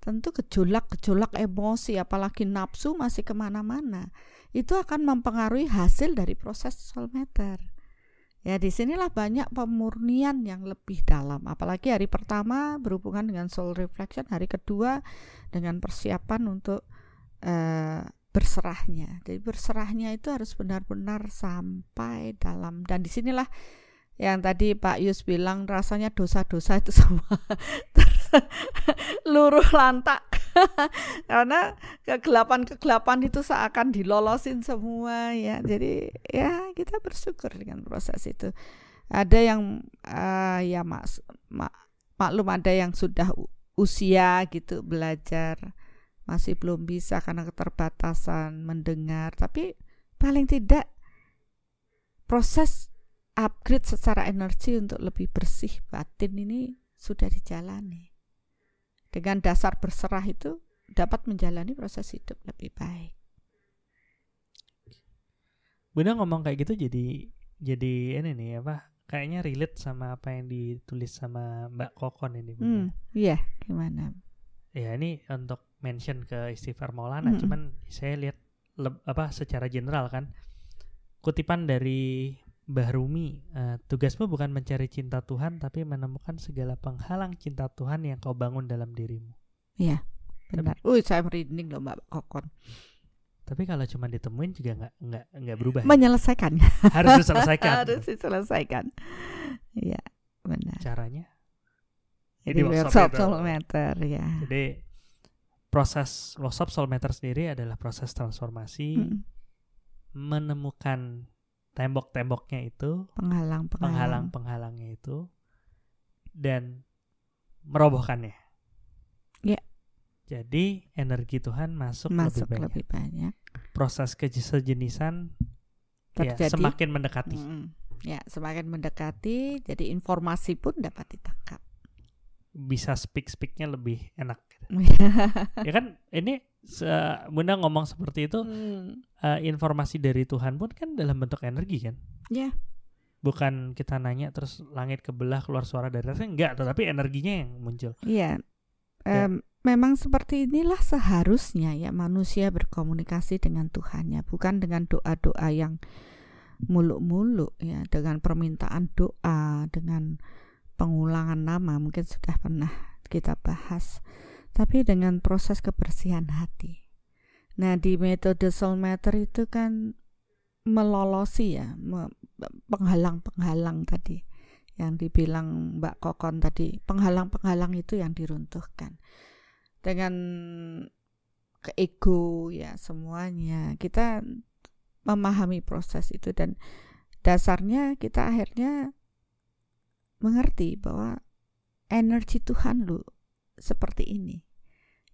Tentu gejolak-gejolak emosi, apalagi nafsu masih ke mana-mana, itu akan mempengaruhi hasil dari proses soul matter. Ya, di sinilah banyak pemurnian yang lebih dalam. Apalagi hari pertama berhubungan dengan soul reflection, hari kedua dengan persiapan untuk uh, berserahnya. Jadi berserahnya itu harus benar-benar sampai dalam. Dan di sinilah yang tadi Pak Yus bilang rasanya dosa-dosa itu [LAUGHS] semua luruh lantak. [LAUGHS] Karena kegelapan-kegelapan itu seakan dilolosin semua ya. Jadi ya kita bersyukur dengan proses itu. Ada yang uh, ya mas mak, maklum ada yang sudah usia gitu belajar masih belum bisa karena keterbatasan mendengar tapi paling tidak proses upgrade secara energi untuk lebih bersih batin ini sudah dijalani dengan dasar berserah itu dapat menjalani proses hidup lebih baik Bunda ngomong kayak gitu jadi jadi ini nih apa kayaknya relate sama apa yang ditulis sama Mbak Kokon ini Bunda. Hmm, iya, gimana? Ya ini untuk mention ke Istighfar Maulana, hmm. cuman saya lihat leb, apa secara general kan kutipan dari Mbah Rumi, uh, tugasmu bukan mencari cinta Tuhan tapi menemukan segala penghalang cinta Tuhan yang kau bangun dalam dirimu. Iya, benar. Tapi, saya merinding loh Mbak Kokon. Tapi kalau cuma ditemuin juga nggak nggak nggak berubah. Ya? Menyelesaikan. Harus diselesaikan. [LAUGHS] Harus diselesaikan. Iya, benar. Caranya? Jadi workshop soulmeter ya. Jadi proses workshop soulmeter sendiri adalah proses transformasi hmm. menemukan tembok-temboknya itu, penghalang-penghalang penghalangnya itu dan merobohkannya. Ya. Jadi energi Tuhan masuk, masuk lebih banyak. Lebih banyak. Proses kesejenisan ya, semakin mendekati. Mm, ya, semakin mendekati, jadi informasi pun dapat ditangkap. Bisa speak speaknya lebih enak. [LAUGHS] ya kan, ini Bunda ngomong seperti itu, hmm. uh, informasi dari Tuhan pun kan dalam bentuk energi kan? Ya. Bukan kita nanya terus langit kebelah keluar suara dari atasnya enggak, tetapi energinya yang muncul. Iya. Um, memang seperti inilah seharusnya ya manusia berkomunikasi dengan Tuhannya, bukan dengan doa-doa yang muluk-muluk ya, dengan permintaan doa, dengan pengulangan nama mungkin sudah pernah kita bahas, tapi dengan proses kebersihan hati. Nah, di metode soulmeter itu kan melolosi ya, penghalang-penghalang tadi yang dibilang Mbak Kokon tadi, penghalang-penghalang itu yang diruntuhkan dengan ke ego ya semuanya kita memahami proses itu dan dasarnya kita akhirnya mengerti bahwa energi Tuhan lu seperti ini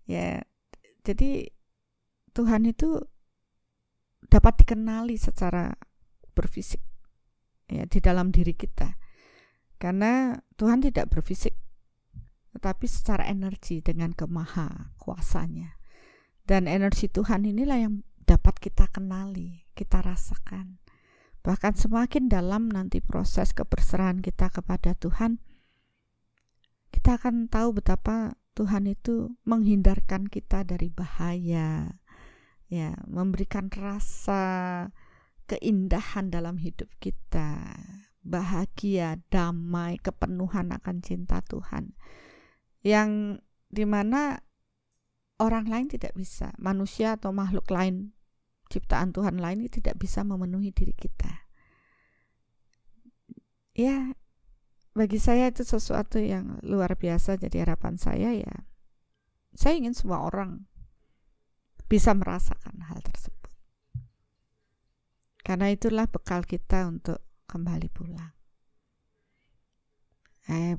ya jadi Tuhan itu dapat dikenali secara berfisik ya di dalam diri kita karena Tuhan tidak berfisik tetapi secara energi dengan kemaha kuasanya. Dan energi Tuhan inilah yang dapat kita kenali, kita rasakan. Bahkan semakin dalam nanti proses keberserahan kita kepada Tuhan, kita akan tahu betapa Tuhan itu menghindarkan kita dari bahaya, ya, memberikan rasa keindahan dalam hidup kita, bahagia, damai, kepenuhan akan cinta Tuhan yang di mana orang lain tidak bisa, manusia atau makhluk lain, ciptaan Tuhan lain tidak bisa memenuhi diri kita. Ya, bagi saya itu sesuatu yang luar biasa. Jadi harapan saya ya, saya ingin semua orang bisa merasakan hal tersebut. Karena itulah bekal kita untuk kembali pulang. Eh,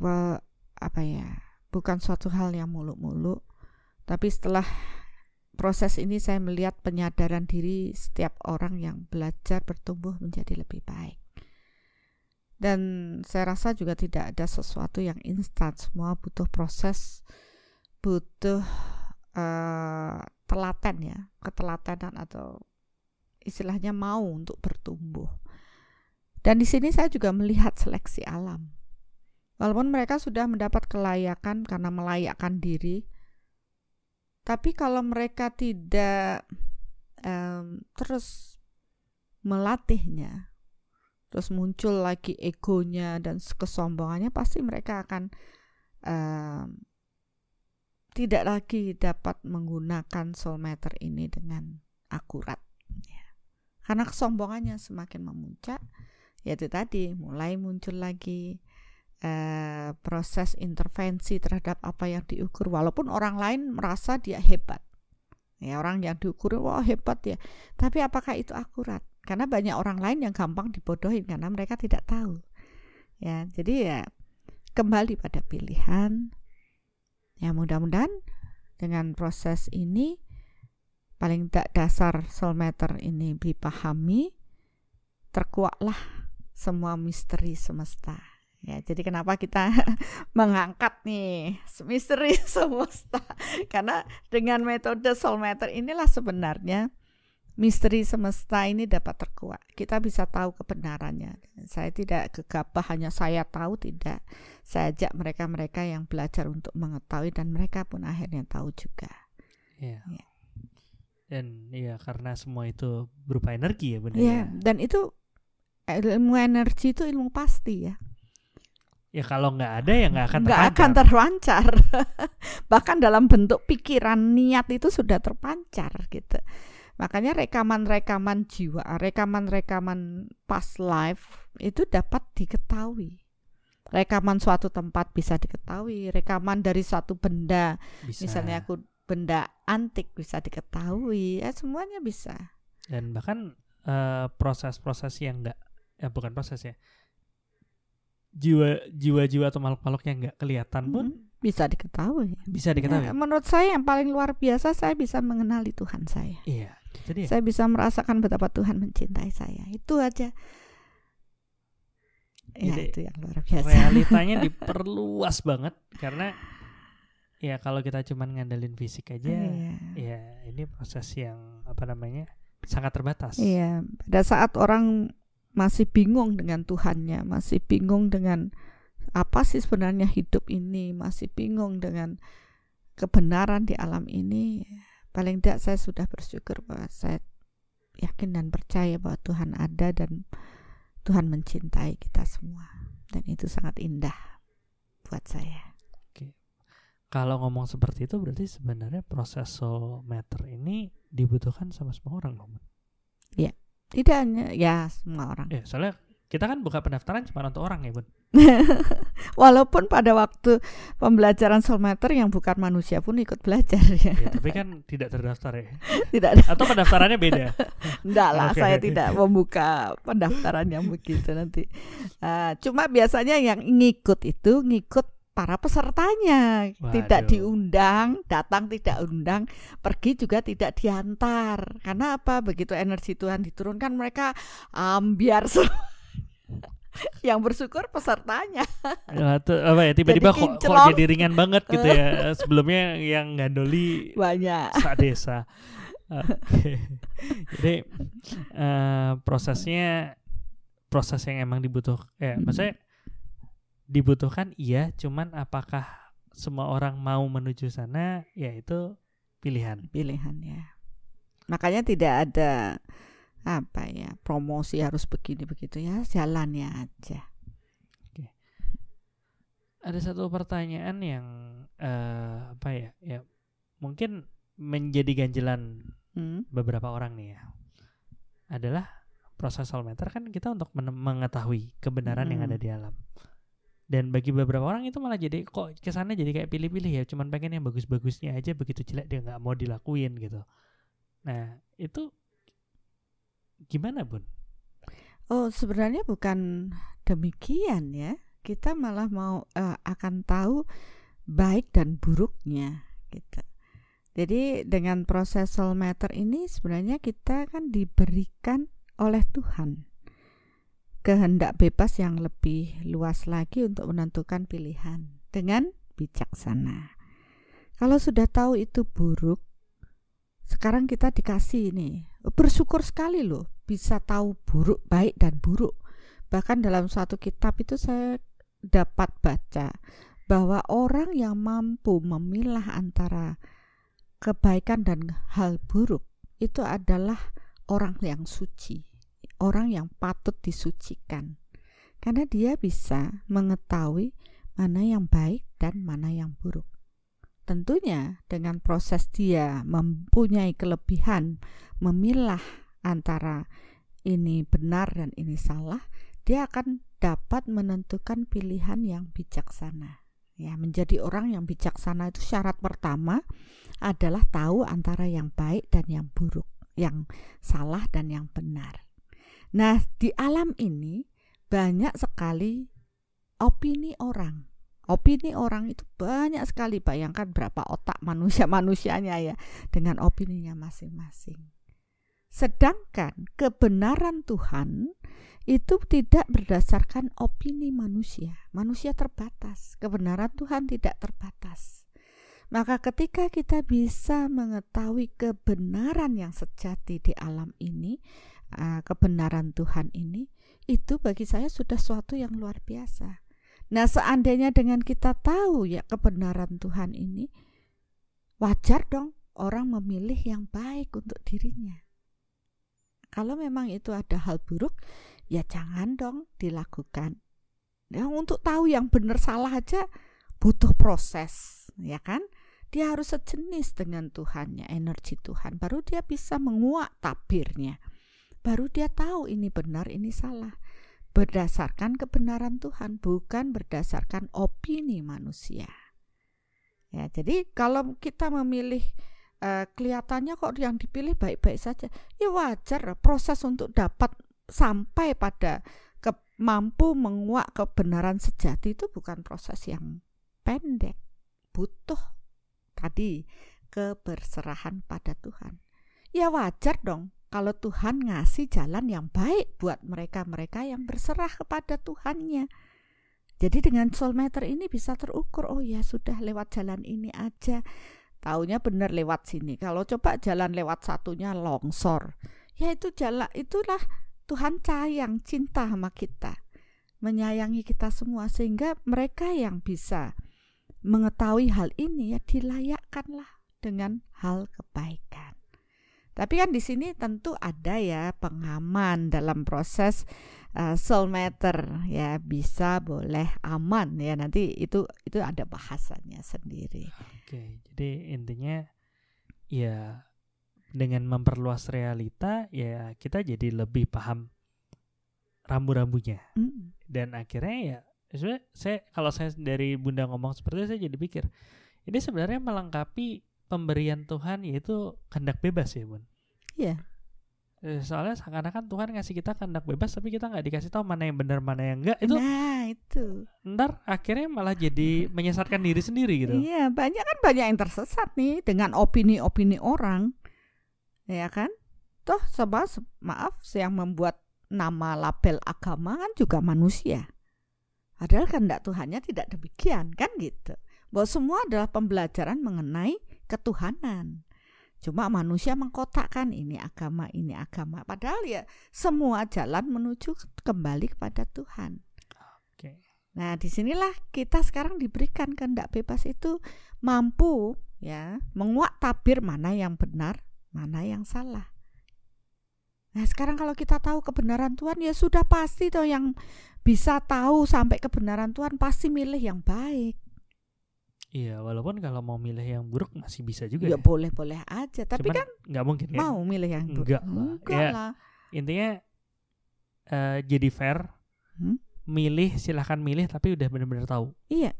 apa ya? bukan suatu hal yang muluk-muluk, tapi setelah proses ini saya melihat penyadaran diri setiap orang yang belajar bertumbuh menjadi lebih baik. Dan saya rasa juga tidak ada sesuatu yang instan, semua butuh proses, butuh uh, telaten ya, ketelatenan atau istilahnya mau untuk bertumbuh. Dan di sini saya juga melihat seleksi alam Walaupun mereka sudah mendapat kelayakan karena melayakkan diri, tapi kalau mereka tidak um, terus melatihnya, terus muncul lagi egonya dan kesombongannya, pasti mereka akan um, tidak lagi dapat menggunakan soul meter ini dengan akurat. Ya. Karena kesombongannya semakin memuncak, yaitu tadi mulai muncul lagi eh, proses intervensi terhadap apa yang diukur walaupun orang lain merasa dia hebat ya orang yang diukur wah hebat ya tapi apakah itu akurat karena banyak orang lain yang gampang dibodohin karena mereka tidak tahu Ya, jadi ya kembali pada pilihan. Ya mudah-mudahan dengan proses ini paling tidak dasar soulmeter ini dipahami, terkuaklah semua misteri semesta. Ya, jadi kenapa kita [LAUGHS] mengangkat nih misteri [LAUGHS] semesta? Karena dengan metode soulmeter inilah sebenarnya misteri semesta ini dapat terkuak. Kita bisa tahu kebenarannya. Saya tidak gegabah hanya saya tahu tidak. Saya ajak mereka-mereka yang belajar untuk mengetahui dan mereka pun akhirnya tahu juga. Iya. Ya. Dan iya karena semua itu berupa energi ya benar Iya, ya. dan itu ilmu energi itu ilmu pasti ya. Ya kalau nggak ada ya nggak akan nggak akan terpancar. [LAUGHS] Bahkan dalam bentuk pikiran niat itu sudah terpancar gitu. Makanya rekaman-rekaman jiwa, rekaman-rekaman past life itu dapat diketahui. Rekaman suatu tempat bisa diketahui, rekaman dari suatu benda, Bisa. misalnya aku benda antik bisa diketahui, ya semuanya bisa. dan bahkan eh, proses-proses yang nggak ya bukan proses ya jiwa jiwa-jiwa atau makhluk-makhluk yang nggak kelihatan pun Mhm, bisa diketahui. bisa diketahui Ya, menurut saya yang paling luar biasa saya bisa mengenali Tuhan saya. iya jadi Saya bisa merasakan betapa Tuhan mencintai saya. Itu aja. Ya, Jadi, itu yang luar biasa. realitanya [LAUGHS] diperluas banget karena ya kalau kita cuman ngandelin fisik aja Iya. ya ini proses yang apa namanya sangat terbatas Iya, pada saat orang masih bingung dengan Tuhannya, masih bingung dengan apa sih sebenarnya hidup ini, masih bingung dengan kebenaran di alam ini, paling tidak saya sudah bersyukur bahwa saya yakin dan percaya bahwa Tuhan ada dan Tuhan mencintai kita semua. Dan itu sangat indah buat saya. kalau ngomong seperti itu berarti sebenarnya proses soul matter ini dibutuhkan sama semua orang dong Tidak hanya ya semua orang. ya soalnya kita kan buka pendaftaran cuma untuk orang ya bun [LAUGHS] Walaupun pada waktu pembelajaran soulmeter yang bukan manusia pun ikut belajar ya. ya, tapi kan tidak terdaftar ya [LAUGHS] Tidak atau pendaftarannya beda [LAUGHS] Enggak lah, Oke. saya tidak membuka pendaftaran yang begitu nanti. Ah, cuma biasanya yang ngikut itu ngikut para pesertanya, tidak Waduh. diundang, datang tidak undang, pergi juga tidak diantar. Karena apa? Begitu energi Tuhan diturunkan mereka ambiar semua. Yang bersyukur pesertanya. Ya, tuh, apa ya tiba-tiba Jadi kok, kok jadi ringan banget gitu ya [LAUGHS] sebelumnya yang gandoli Banyak. sak desa Oke. jadi eh, prosesnya proses yang emang dibutuh ya Hmm. maksudnya dibutuhkan iya cuman apakah semua orang mau menuju sana ya itu pilihan pilihannya. Makanya tidak ada apa ya promosi harus begini begitu ya jalannya aja. ada satu pertanyaan yang eh, apa ya ya mungkin menjadi ganjelan Hmm? beberapa orang nih ya adalah proses soulmeter kan kita untuk men- mengetahui kebenaran yang Mm. ada di alam dan bagi beberapa orang itu malah jadi kok kesannya jadi kayak pilih-pilih ya cuman pengen yang bagus-bagusnya aja begitu jelek dia nggak mau dilakuin gitu nah itu gimana bun Oh sebenarnya bukan demikian ya. Kita malah mau eh, akan tahu baik dan buruknya gitu. Jadi dengan proses soul matter ini sebenarnya kita kan diberikan oleh Tuhan kehendak bebas yang lebih luas lagi untuk menentukan pilihan dengan bijaksana. Kalau sudah tahu itu buruk, sekarang kita dikasih ini bersyukur sekali loh bisa tahu buruk baik dan buruk. Bahkan dalam suatu kitab itu saya dapat baca bahwa orang yang mampu memilah antara kebaikan dan hal buruk itu adalah orang yang suci orang yang patut disucikan. Karena dia bisa mengetahui mana yang baik dan mana yang buruk tentunya dengan proses dia mempunyai kelebihan memilah antara ini benar dan ini salah, dia akan dapat menentukan pilihan yang bijaksana. Ya, menjadi orang yang bijaksana itu syarat pertama adalah tahu antara yang baik dan yang buruk, yang salah dan yang benar. Nah, di alam ini banyak sekali opini orang. Opini orang itu banyak sekali bayangkan berapa otak manusia-manusianya ya dengan opininya masing-masing. Sedangkan kebenaran Tuhan itu tidak berdasarkan opini manusia. Manusia terbatas, kebenaran Tuhan tidak terbatas. Maka ketika kita bisa mengetahui kebenaran yang sejati di alam ini, uh, kebenaran Tuhan ini, itu bagi saya sudah suatu yang luar biasa. Nah, seandainya dengan kita tahu ya kebenaran Tuhan ini, wajar dong orang memilih yang baik untuk dirinya. Kalau memang itu ada hal buruk, ya jangan dong dilakukan. Ya, untuk tahu yang benar salah aja butuh proses, ya kan? Dia harus sejenis dengan Tuhannya, energi Tuhan. Baru dia bisa menguak tabirnya. Baru dia tahu ini benar, ini salah. Berdasarkan kebenaran Tuhan, bukan berdasarkan opini manusia. Ya, jadi kalau kita memilih uh, kelihatannya kok yang dipilih baik-baik saja, ya wajar proses untuk dapat sampai pada ke, mampu menguak kebenaran sejati itu bukan proses yang pendek, butuh tadi keberserahan pada Tuhan. Ya wajar dong kalau Tuhan ngasih jalan yang baik buat mereka-mereka yang berserah kepada Tuhannya. Jadi dengan soulmeter ini bisa terukur, oh ya sudah lewat jalan ini aja. Taunya benar lewat sini. Kalau coba jalan lewat satunya longsor. Ya itu jalan itulah Tuhan sayang, cinta sama kita. Menyayangi kita semua sehingga mereka yang bisa mengetahui hal ini ya dilayakkanlah dengan hal kebaikan. Tapi kan di sini tentu ada ya pengaman dalam proses uh, soul matter ya bisa boleh aman ya nanti itu itu ada bahasanya sendiri. Oke, jadi intinya ya dengan memperluas realita ya kita jadi lebih paham rambu-rambunya. Mm. Dan akhirnya ya sebenarnya saya kalau saya dari bunda ngomong seperti itu saya jadi pikir ini sebenarnya melengkapi pemberian Tuhan yaitu kehendak bebas ya bun? Iya. Yeah. soalnya seakan-akan Tuhan ngasih kita kehendak bebas tapi kita nggak dikasih tahu mana yang benar mana yang enggak itu nah itu. ntar akhirnya malah jadi menyesatkan diri sendiri gitu. Iya banyak kan banyak yang tersesat nih dengan opini-opini orang. Ya kan? Toh sebab maaf yang membuat nama label agama kan juga manusia. Padahal kehendak Tuhannya tidak demikian, kan gitu. Bahwa semua adalah pembelajaran mengenai ketuhanan. Cuma manusia mengkotakkan ini agama, ini agama. Padahal ya semua jalan menuju kembali kepada Tuhan. Oke. Nah, di sinilah kita sekarang diberikan kehendak bebas itu mampu ya menguak tabir mana yang benar, mana yang salah. Nah, sekarang kalau kita tahu kebenaran Tuhan ya sudah pasti toh yang bisa tahu sampai kebenaran Tuhan pasti milih yang baik. Iya, walaupun kalau mau milih yang buruk masih bisa juga. Ya, ya. boleh-boleh aja, tapi Cuman kan nggak mungkin kan? Mau milih yang buruk. Enggak, enggak ya, lah. Intinya uh, jadi fair. Hmm? Milih silahkan milih tapi udah benar-benar tahu. Iya.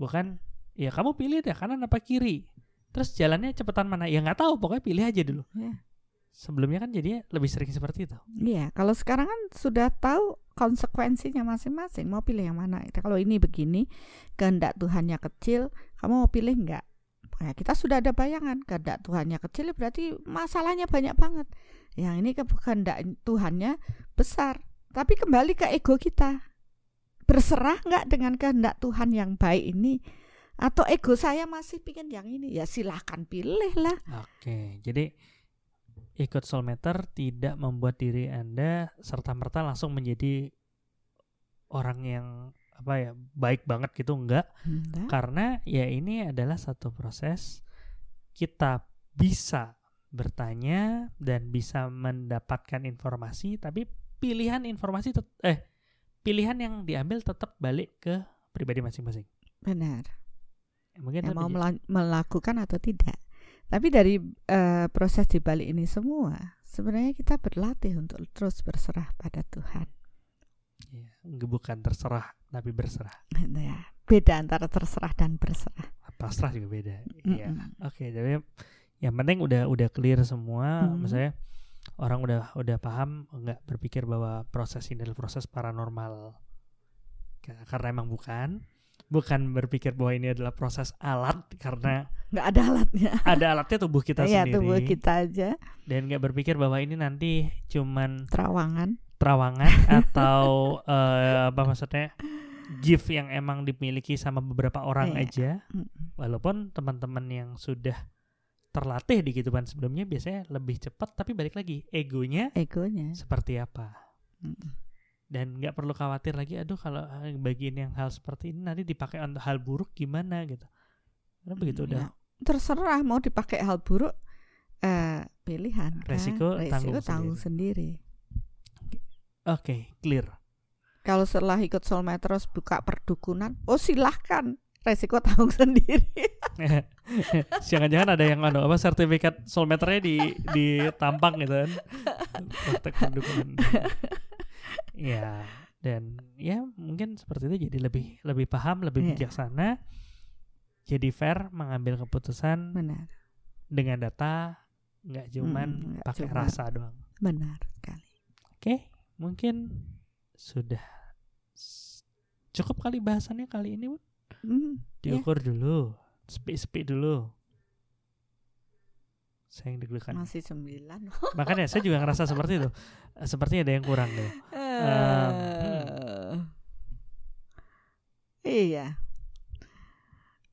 Bukan ya kamu pilih deh kanan apa kiri. Terus jalannya cepetan mana? Ya nggak tahu, pokoknya pilih aja dulu. Iya. Sebelumnya kan jadinya lebih sering seperti itu. Iya, kalau sekarang kan sudah tahu konsekuensinya masing-masing. Mau pilih yang mana? Kalau ini begini, kehendak Tuhannya kecil, kamu mau pilih enggak? Nah, kita sudah ada bayangan kehendak Tuhannya kecil berarti masalahnya banyak banget. Yang ini kehendak Tuhannya besar. Tapi kembali ke ego kita. Berserah enggak dengan kehendak Tuhan yang baik ini? Atau ego saya masih pingin yang ini? Ya silahkan pilih lah. Oke, jadi ikut soulmeter tidak membuat diri Anda serta merta langsung menjadi orang yang apa ya baik banget gitu? Enggak. Enggak. Karena ya ini adalah satu proses kita bisa bertanya dan bisa mendapatkan informasi tapi pilihan informasi eh pilihan yang diambil tetap balik ke pribadi masing-masing. Benar. Ya, mungkin ya, mau melakukan atau tidak tapi dari uh, proses di balik ini semua, sebenarnya kita berlatih untuk terus berserah pada Tuhan. Ya, bukan terserah, tapi berserah. Ya, beda antara terserah dan berserah. Pasrah juga beda. Iya. Mm -mm. Oke, okay, jadi yang penting udah udah clear semua, mm. misalnya orang udah udah paham, nggak berpikir bahwa proses ini adalah proses paranormal Ka- karena emang bukan bukan berpikir bahwa ini adalah proses alat karena nggak ada alatnya. ada alatnya tubuh kita [LAUGHS] ya sendiri. tubuh kita aja. Dan nggak berpikir bahwa ini nanti cuman terawangan. terawangan [LAUGHS] atau eh, apa maksudnya gift yang emang dimiliki sama beberapa orang Iya. aja. Walaupun teman-teman yang sudah terlatih di kehidupan sebelumnya biasanya lebih cepat tapi balik lagi egonya egonya. seperti apa? Mm. Dan nggak perlu khawatir lagi aduh kalau eh, bagian yang hal seperti ini nanti dipakai untuk hal buruk gimana gitu karena begitu udah ya. terserah mau dipakai hal buruk eh pilihan kan? Resiko tanggung tanggung sendiri. oke clear Kalau setelah ikut soulmate buka perdukunan, oh silahkan resiko tanggung [LAUGHS] sendiri. [LAUGHS] Jangan-jangan ada yang anu apa sertifikat soulmate-nya di ditampang gitu kan. [LAUGHS] Praktek pendukungan. Ya, dan ya mungkin seperti itu jadi lebih lebih paham, lebih Iya. bijaksana. Jadi fair mengambil keputusan Benar, dengan data nggak cuman Mm, nggak pakai cuma- rasa doang. benar sekali. Oke, mungkin sudah cukup kali bahasannya kali ini, Bun. Hmm, ya. Diukur dulu, sepi-sepi dulu. Saya yang deg-degan. masih sembilan. Makanya saya juga ngerasa seperti itu. [LAUGHS] Sepertinya ada yang kurang [LAUGHS] Eh, Iya.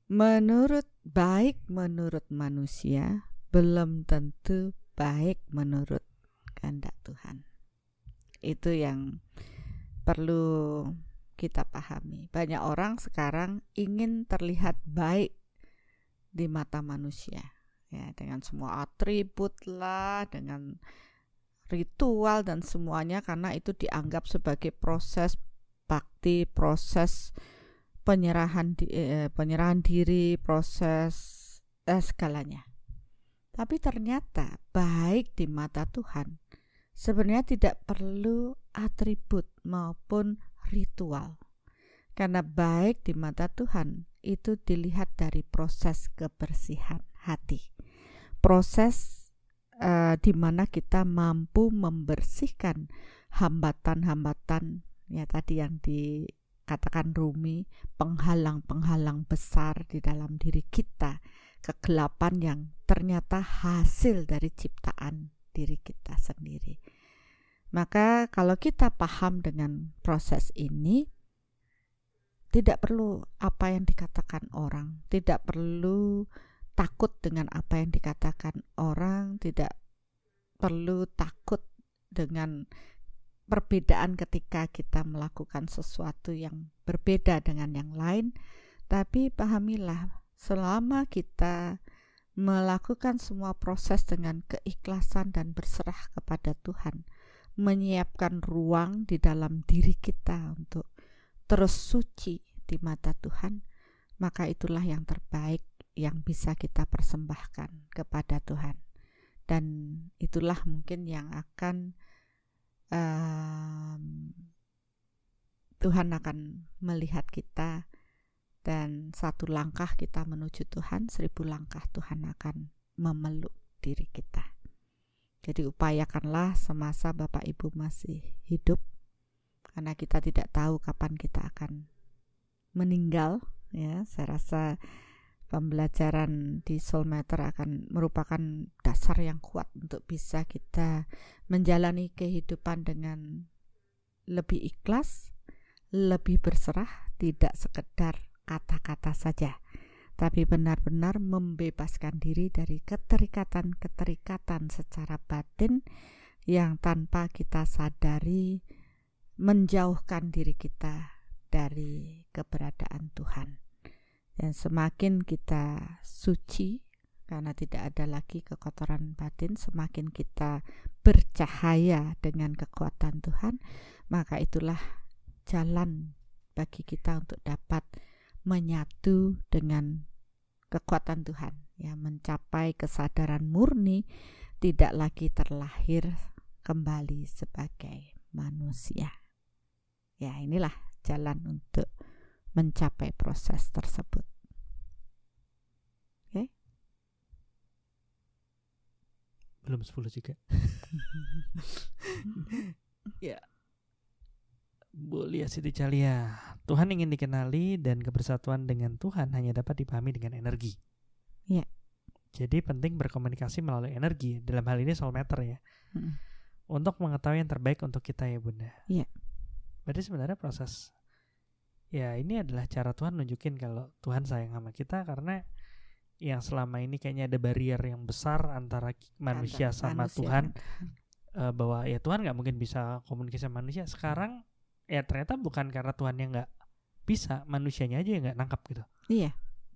Menurut baik menurut manusia belum tentu baik menurut kehendak Tuhan. Itu yang perlu kita pahami. Banyak orang sekarang ingin terlihat baik di mata manusia. Ya, dengan semua atribut lah, dengan ritual dan semuanya karena itu dianggap sebagai proses bakti, proses penyerahan di- eh, penyerahan diri, proses eh, segalanya. Tapi ternyata baik di mata Tuhan sebenarnya tidak perlu atribut maupun ritual. Karena baik di mata Tuhan itu dilihat dari proses kebersihan hati. Proses eh, di mana kita mampu membersihkan hambatan-hambatan ya tadi yang dikatakan Rumi penghalang-penghalang besar di dalam diri kita kegelapan yang ternyata hasil dari ciptaan diri kita sendiri. Maka kalau kita paham dengan proses ini tidak perlu apa yang dikatakan orang tidak perlu takut dengan apa yang dikatakan orang tidak perlu takut dengan perbedaan ketika kita melakukan sesuatu yang berbeda dengan yang lain, tapi pahamilah selama kita melakukan semua proses dengan keikhlasan dan berserah kepada Tuhan, menyiapkan ruang di dalam diri kita untuk terus suci di mata Tuhan, maka itulah yang terbaik yang bisa kita persembahkan kepada Tuhan. Dan itulah mungkin yang akan em, Tuhan akan melihat kita dan satu langkah kita menuju Tuhan, seribu langkah Tuhan akan memeluk diri kita. Jadi upayakanlah semasa Bapak Ibu masih hidup karena kita tidak tahu kapan kita akan meninggal ya. Saya rasa pembelajaran di Soulmatter akan merupakan dasar yang kuat untuk bisa kita menjalani kehidupan dengan lebih ikhlas, lebih berserah, tidak sekedar kata-kata saja, tapi benar-benar membebaskan diri dari keterikatan-keterikatan secara batin yang tanpa kita sadari menjauhkan diri kita dari keberadaan Tuhan. Dan semakin kita suci karena tidak ada lagi kekotoran batin, semakin kita bercahaya dengan kekuatan Tuhan, maka itulah jalan bagi kita untuk dapat menyatu dengan kekuatan Tuhan, ya mencapai kesadaran murni, tidak lagi terlahir kembali sebagai manusia. Ya, inilah jalan untuk mencapai proses tersebut. Oke. Belum 10 juga. [LAUGHS] ya. Bu Lia Siti Calia, Tuhan ingin dikenali dan kebersatuan dengan Tuhan hanya dapat dipahami dengan energi. Iya. Jadi penting berkomunikasi melalui energi. Dalam hal ini soul matter ya. Mm. Untuk mengetahui yang terbaik untuk kita ya Bunda. Iya. Berarti sebenarnya proses ya ini adalah cara Tuhan nunjukin kalau Tuhan sayang sama kita karena yang selama ini kayaknya ada barrier yang besar antara manusia sama manusia Tuhan eh, bahwa ya Tuhan nggak mungkin bisa komunikasi sama manusia. Sekarang ya ternyata bukan karena Tuhan yang nggak bisa manusianya aja yang nggak nangkap gitu. Iya,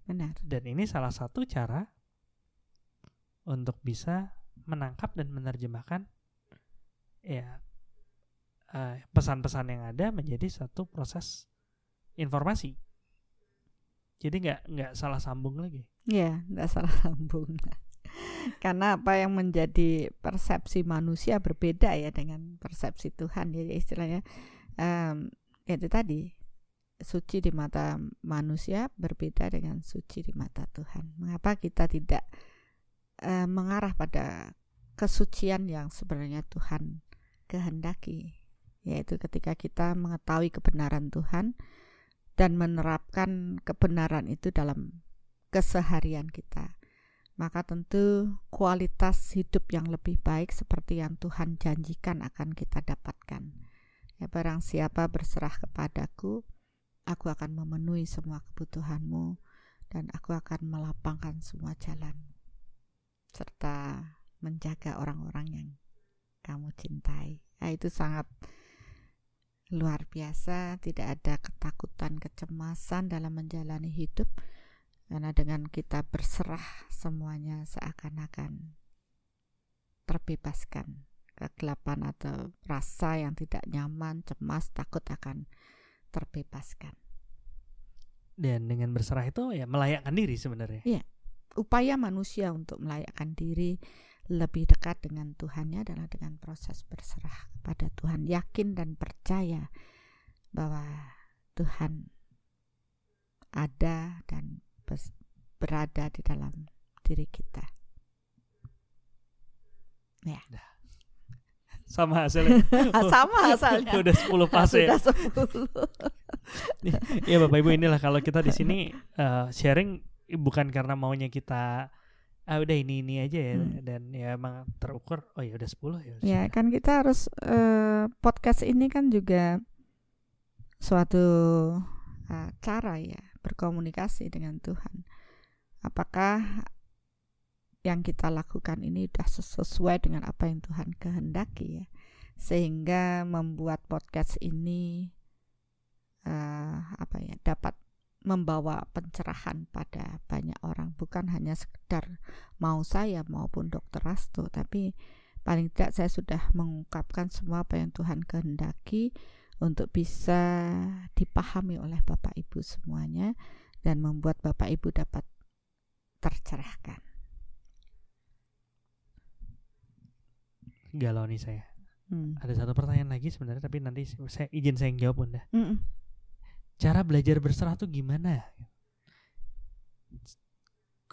benar. dan ini salah satu cara untuk bisa menangkap dan menerjemahkan ya eh, pesan-pesan yang ada menjadi satu proses informasi jadi nggak nggak salah sambung lagi Iya, nggak salah sambung. [LAUGHS] Karena apa yang menjadi persepsi manusia berbeda ya dengan persepsi Tuhan ya istilahnya em, itu tadi suci di mata manusia berbeda dengan suci di mata Tuhan. Mengapa kita tidak eh, mengarah pada kesucian yang sebenarnya Tuhan kehendaki, yaitu ketika kita mengetahui kebenaran Tuhan dan menerapkan kebenaran itu dalam keseharian kita. Maka tentu kualitas hidup yang lebih baik seperti yang Tuhan janjikan akan kita dapatkan. Ya barang siapa berserah kepadaku, aku akan memenuhi semua kebutuhanmu dan aku akan melapangkan semua jalan serta menjaga orang-orang yang kamu cintai. Nah, itu sangat luar biasa, tidak ada ketakutan, kecemasan dalam menjalani hidup karena dengan kita berserah semuanya seakan-akan terbebaskan kegelapan atau rasa yang tidak nyaman, cemas, takut akan terbebaskan. dan dengan berserah itu ya melayakkan diri sebenarnya Upaya manusia untuk melayakkan diri lebih dekat dengan Tuhannya adalah dengan proses berserah kepada Tuhan, yakin dan percaya bahwa Tuhan ada dan berada di dalam diri kita. sama hasilnya [LAUGHS] Sama asalnya. [LAUGHS] udah 10 pas ya Sudah 10. ya bapak ibu inilah kalau kita di sini eh, sharing bukan karena maunya kita ah udah ini ini aja ya Hmm. dan ya emang terukur oh ya udah 10 ya Ya kan kita harus eh, podcast ini kan juga suatu eh, cara ya berkomunikasi dengan Tuhan. Apakah yang kita lakukan ini sudah ses- sesuai dengan apa yang Tuhan kehendaki ya, sehingga membuat podcast ini eh, apa ya dapat membawa pencerahan pada banyak orang bukan hanya sekedar mau saya maupun dokter Rasto tapi paling tidak saya sudah mengungkapkan semua apa yang Tuhan kehendaki untuk bisa dipahami oleh Bapak Ibu semuanya dan membuat Bapak Ibu dapat tercerahkan. galau nih saya Hmm. ada satu pertanyaan lagi sebenarnya tapi nanti saya izin saya yang jawab bunda Mm-mm. Cara belajar berserah tuh gimana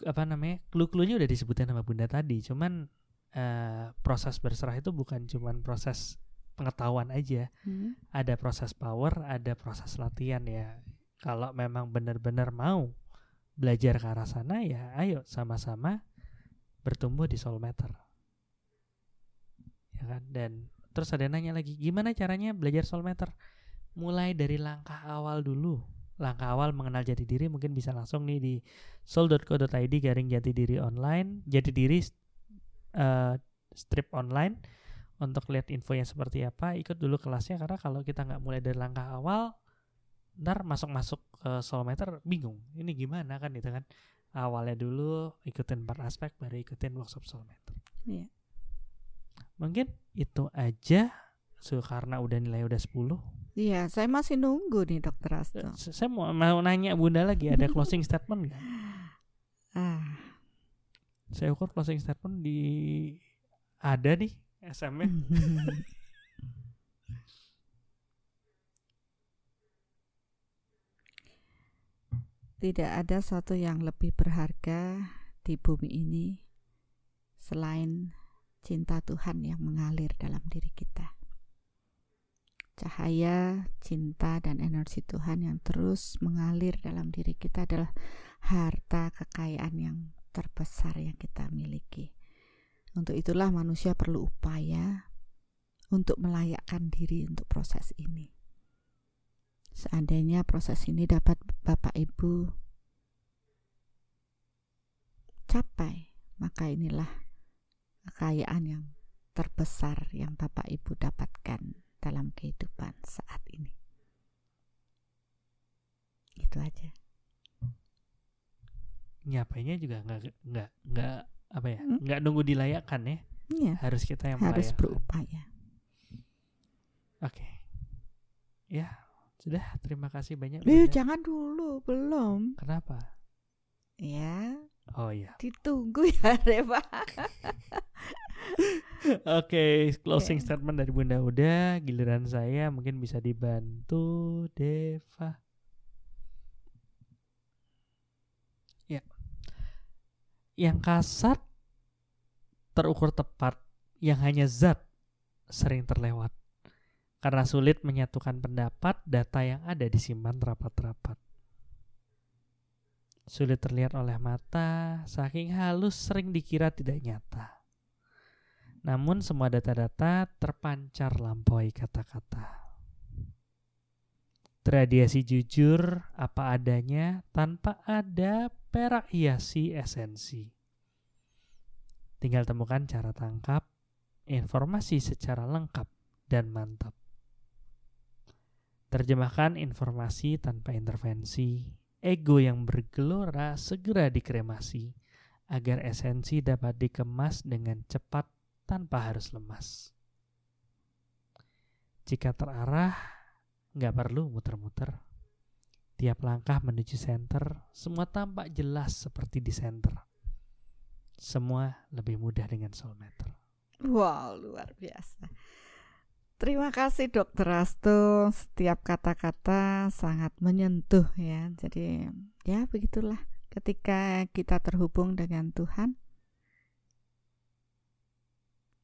apa namanya clue-cluenya udah disebutin sama bunda tadi cuman eh, proses berserah itu bukan cuman proses pengetahuan aja Hmm. ada proses power, ada proses latihan ya. Kalau memang benar-benar mau belajar ke arah sana ya ayo sama-sama bertumbuh di soul matter. Ya kan? Dan terus ada yang nanya lagi, gimana caranya belajar soul matter? Mulai dari langkah awal dulu. Langkah awal mengenal jati diri mungkin bisa langsung nih di soul.co.id garing jati diri online, jati diri eh, strip online untuk lihat infonya seperti apa ikut dulu kelasnya karena kalau kita nggak mulai dari langkah awal ntar masuk-masuk ke soulmeter bingung ini gimana kan itu kan awalnya dulu ikutin empat aspek baru ikutin workshop soulmeter Iya. mungkin itu aja so, karena udah nilai udah 10 Iya, saya masih nunggu nih Dokter Asto. S- saya mau, mau nanya bunda lagi ada [LAUGHS] closing statement nggak Ah. saya ukur closing statement di ada nih SM-nya [LAUGHS] Tidak ada sesuatu yang lebih berharga di bumi ini selain cinta Tuhan yang mengalir dalam diri kita. Cahaya, cinta, dan energi Tuhan yang terus mengalir dalam diri kita adalah harta kekayaan yang terbesar yang kita miliki. Untuk itulah manusia perlu upaya untuk melayakkan diri untuk proses ini. Seandainya proses ini dapat Bapak Ibu capai, maka inilah kekayaan yang terbesar yang Bapak Ibu dapatkan dalam kehidupan saat ini. Itu aja. Nyapainya juga nggak nggak nggak apa ya Hmm? nggak nunggu dilayakkan ya Iya, harus kita yang harus melayakkan. berupaya. Oke ya sudah terima kasih banyak Eh, jangan dulu, belum. kenapa Ya, oh ya ditunggu ya, [LAUGHS] Reva. Oke, closing Oke. statement dari Bunda udah, giliran saya mungkin bisa dibantu Deva. Ya. Yang kasat terukur tepat, yang hanya zat sering terlewat. Karena sulit menyatukan pendapat, data yang ada disimpan rapat-rapat. Sulit terlihat oleh mata, saking halus sering dikira tidak nyata. Namun semua data-data terpancar lampaui kata-kata. Teradiasi jujur apa adanya tanpa ada perak hiasi esensi. Tinggal temukan cara tangkap informasi secara lengkap dan mantap. Terjemahkan informasi tanpa intervensi, ego yang bergelora segera dikremasi agar esensi dapat dikemas dengan cepat tanpa harus lemas. Jika terarah, nggak perlu muter-muter. Tiap langkah menuju center, semua tampak jelas seperti di center. Semua lebih mudah dengan soul meter. Wow, luar biasa. Terima kasih Dokter Asto. Setiap kata-kata sangat menyentuh ya. Jadi ya begitulah ketika kita terhubung dengan Tuhan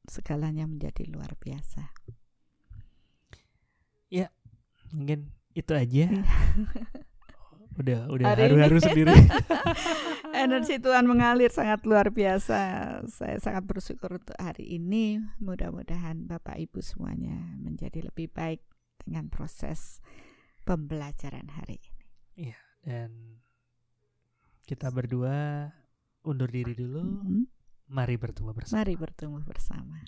segalanya menjadi luar biasa. Mungkin itu aja. [LAUGHS] udah udah haru-haru sendiri. [LAUGHS] Energi Tuhan mengalir sangat luar biasa. Saya sangat bersyukur untuk hari ini. Mudah-mudahan Bapak Ibu semuanya menjadi lebih baik dengan proses pembelajaran hari ini. Dan kita berdua undur diri dulu. Mhm. Mari bertemu bersama. Mari bertemu bersama.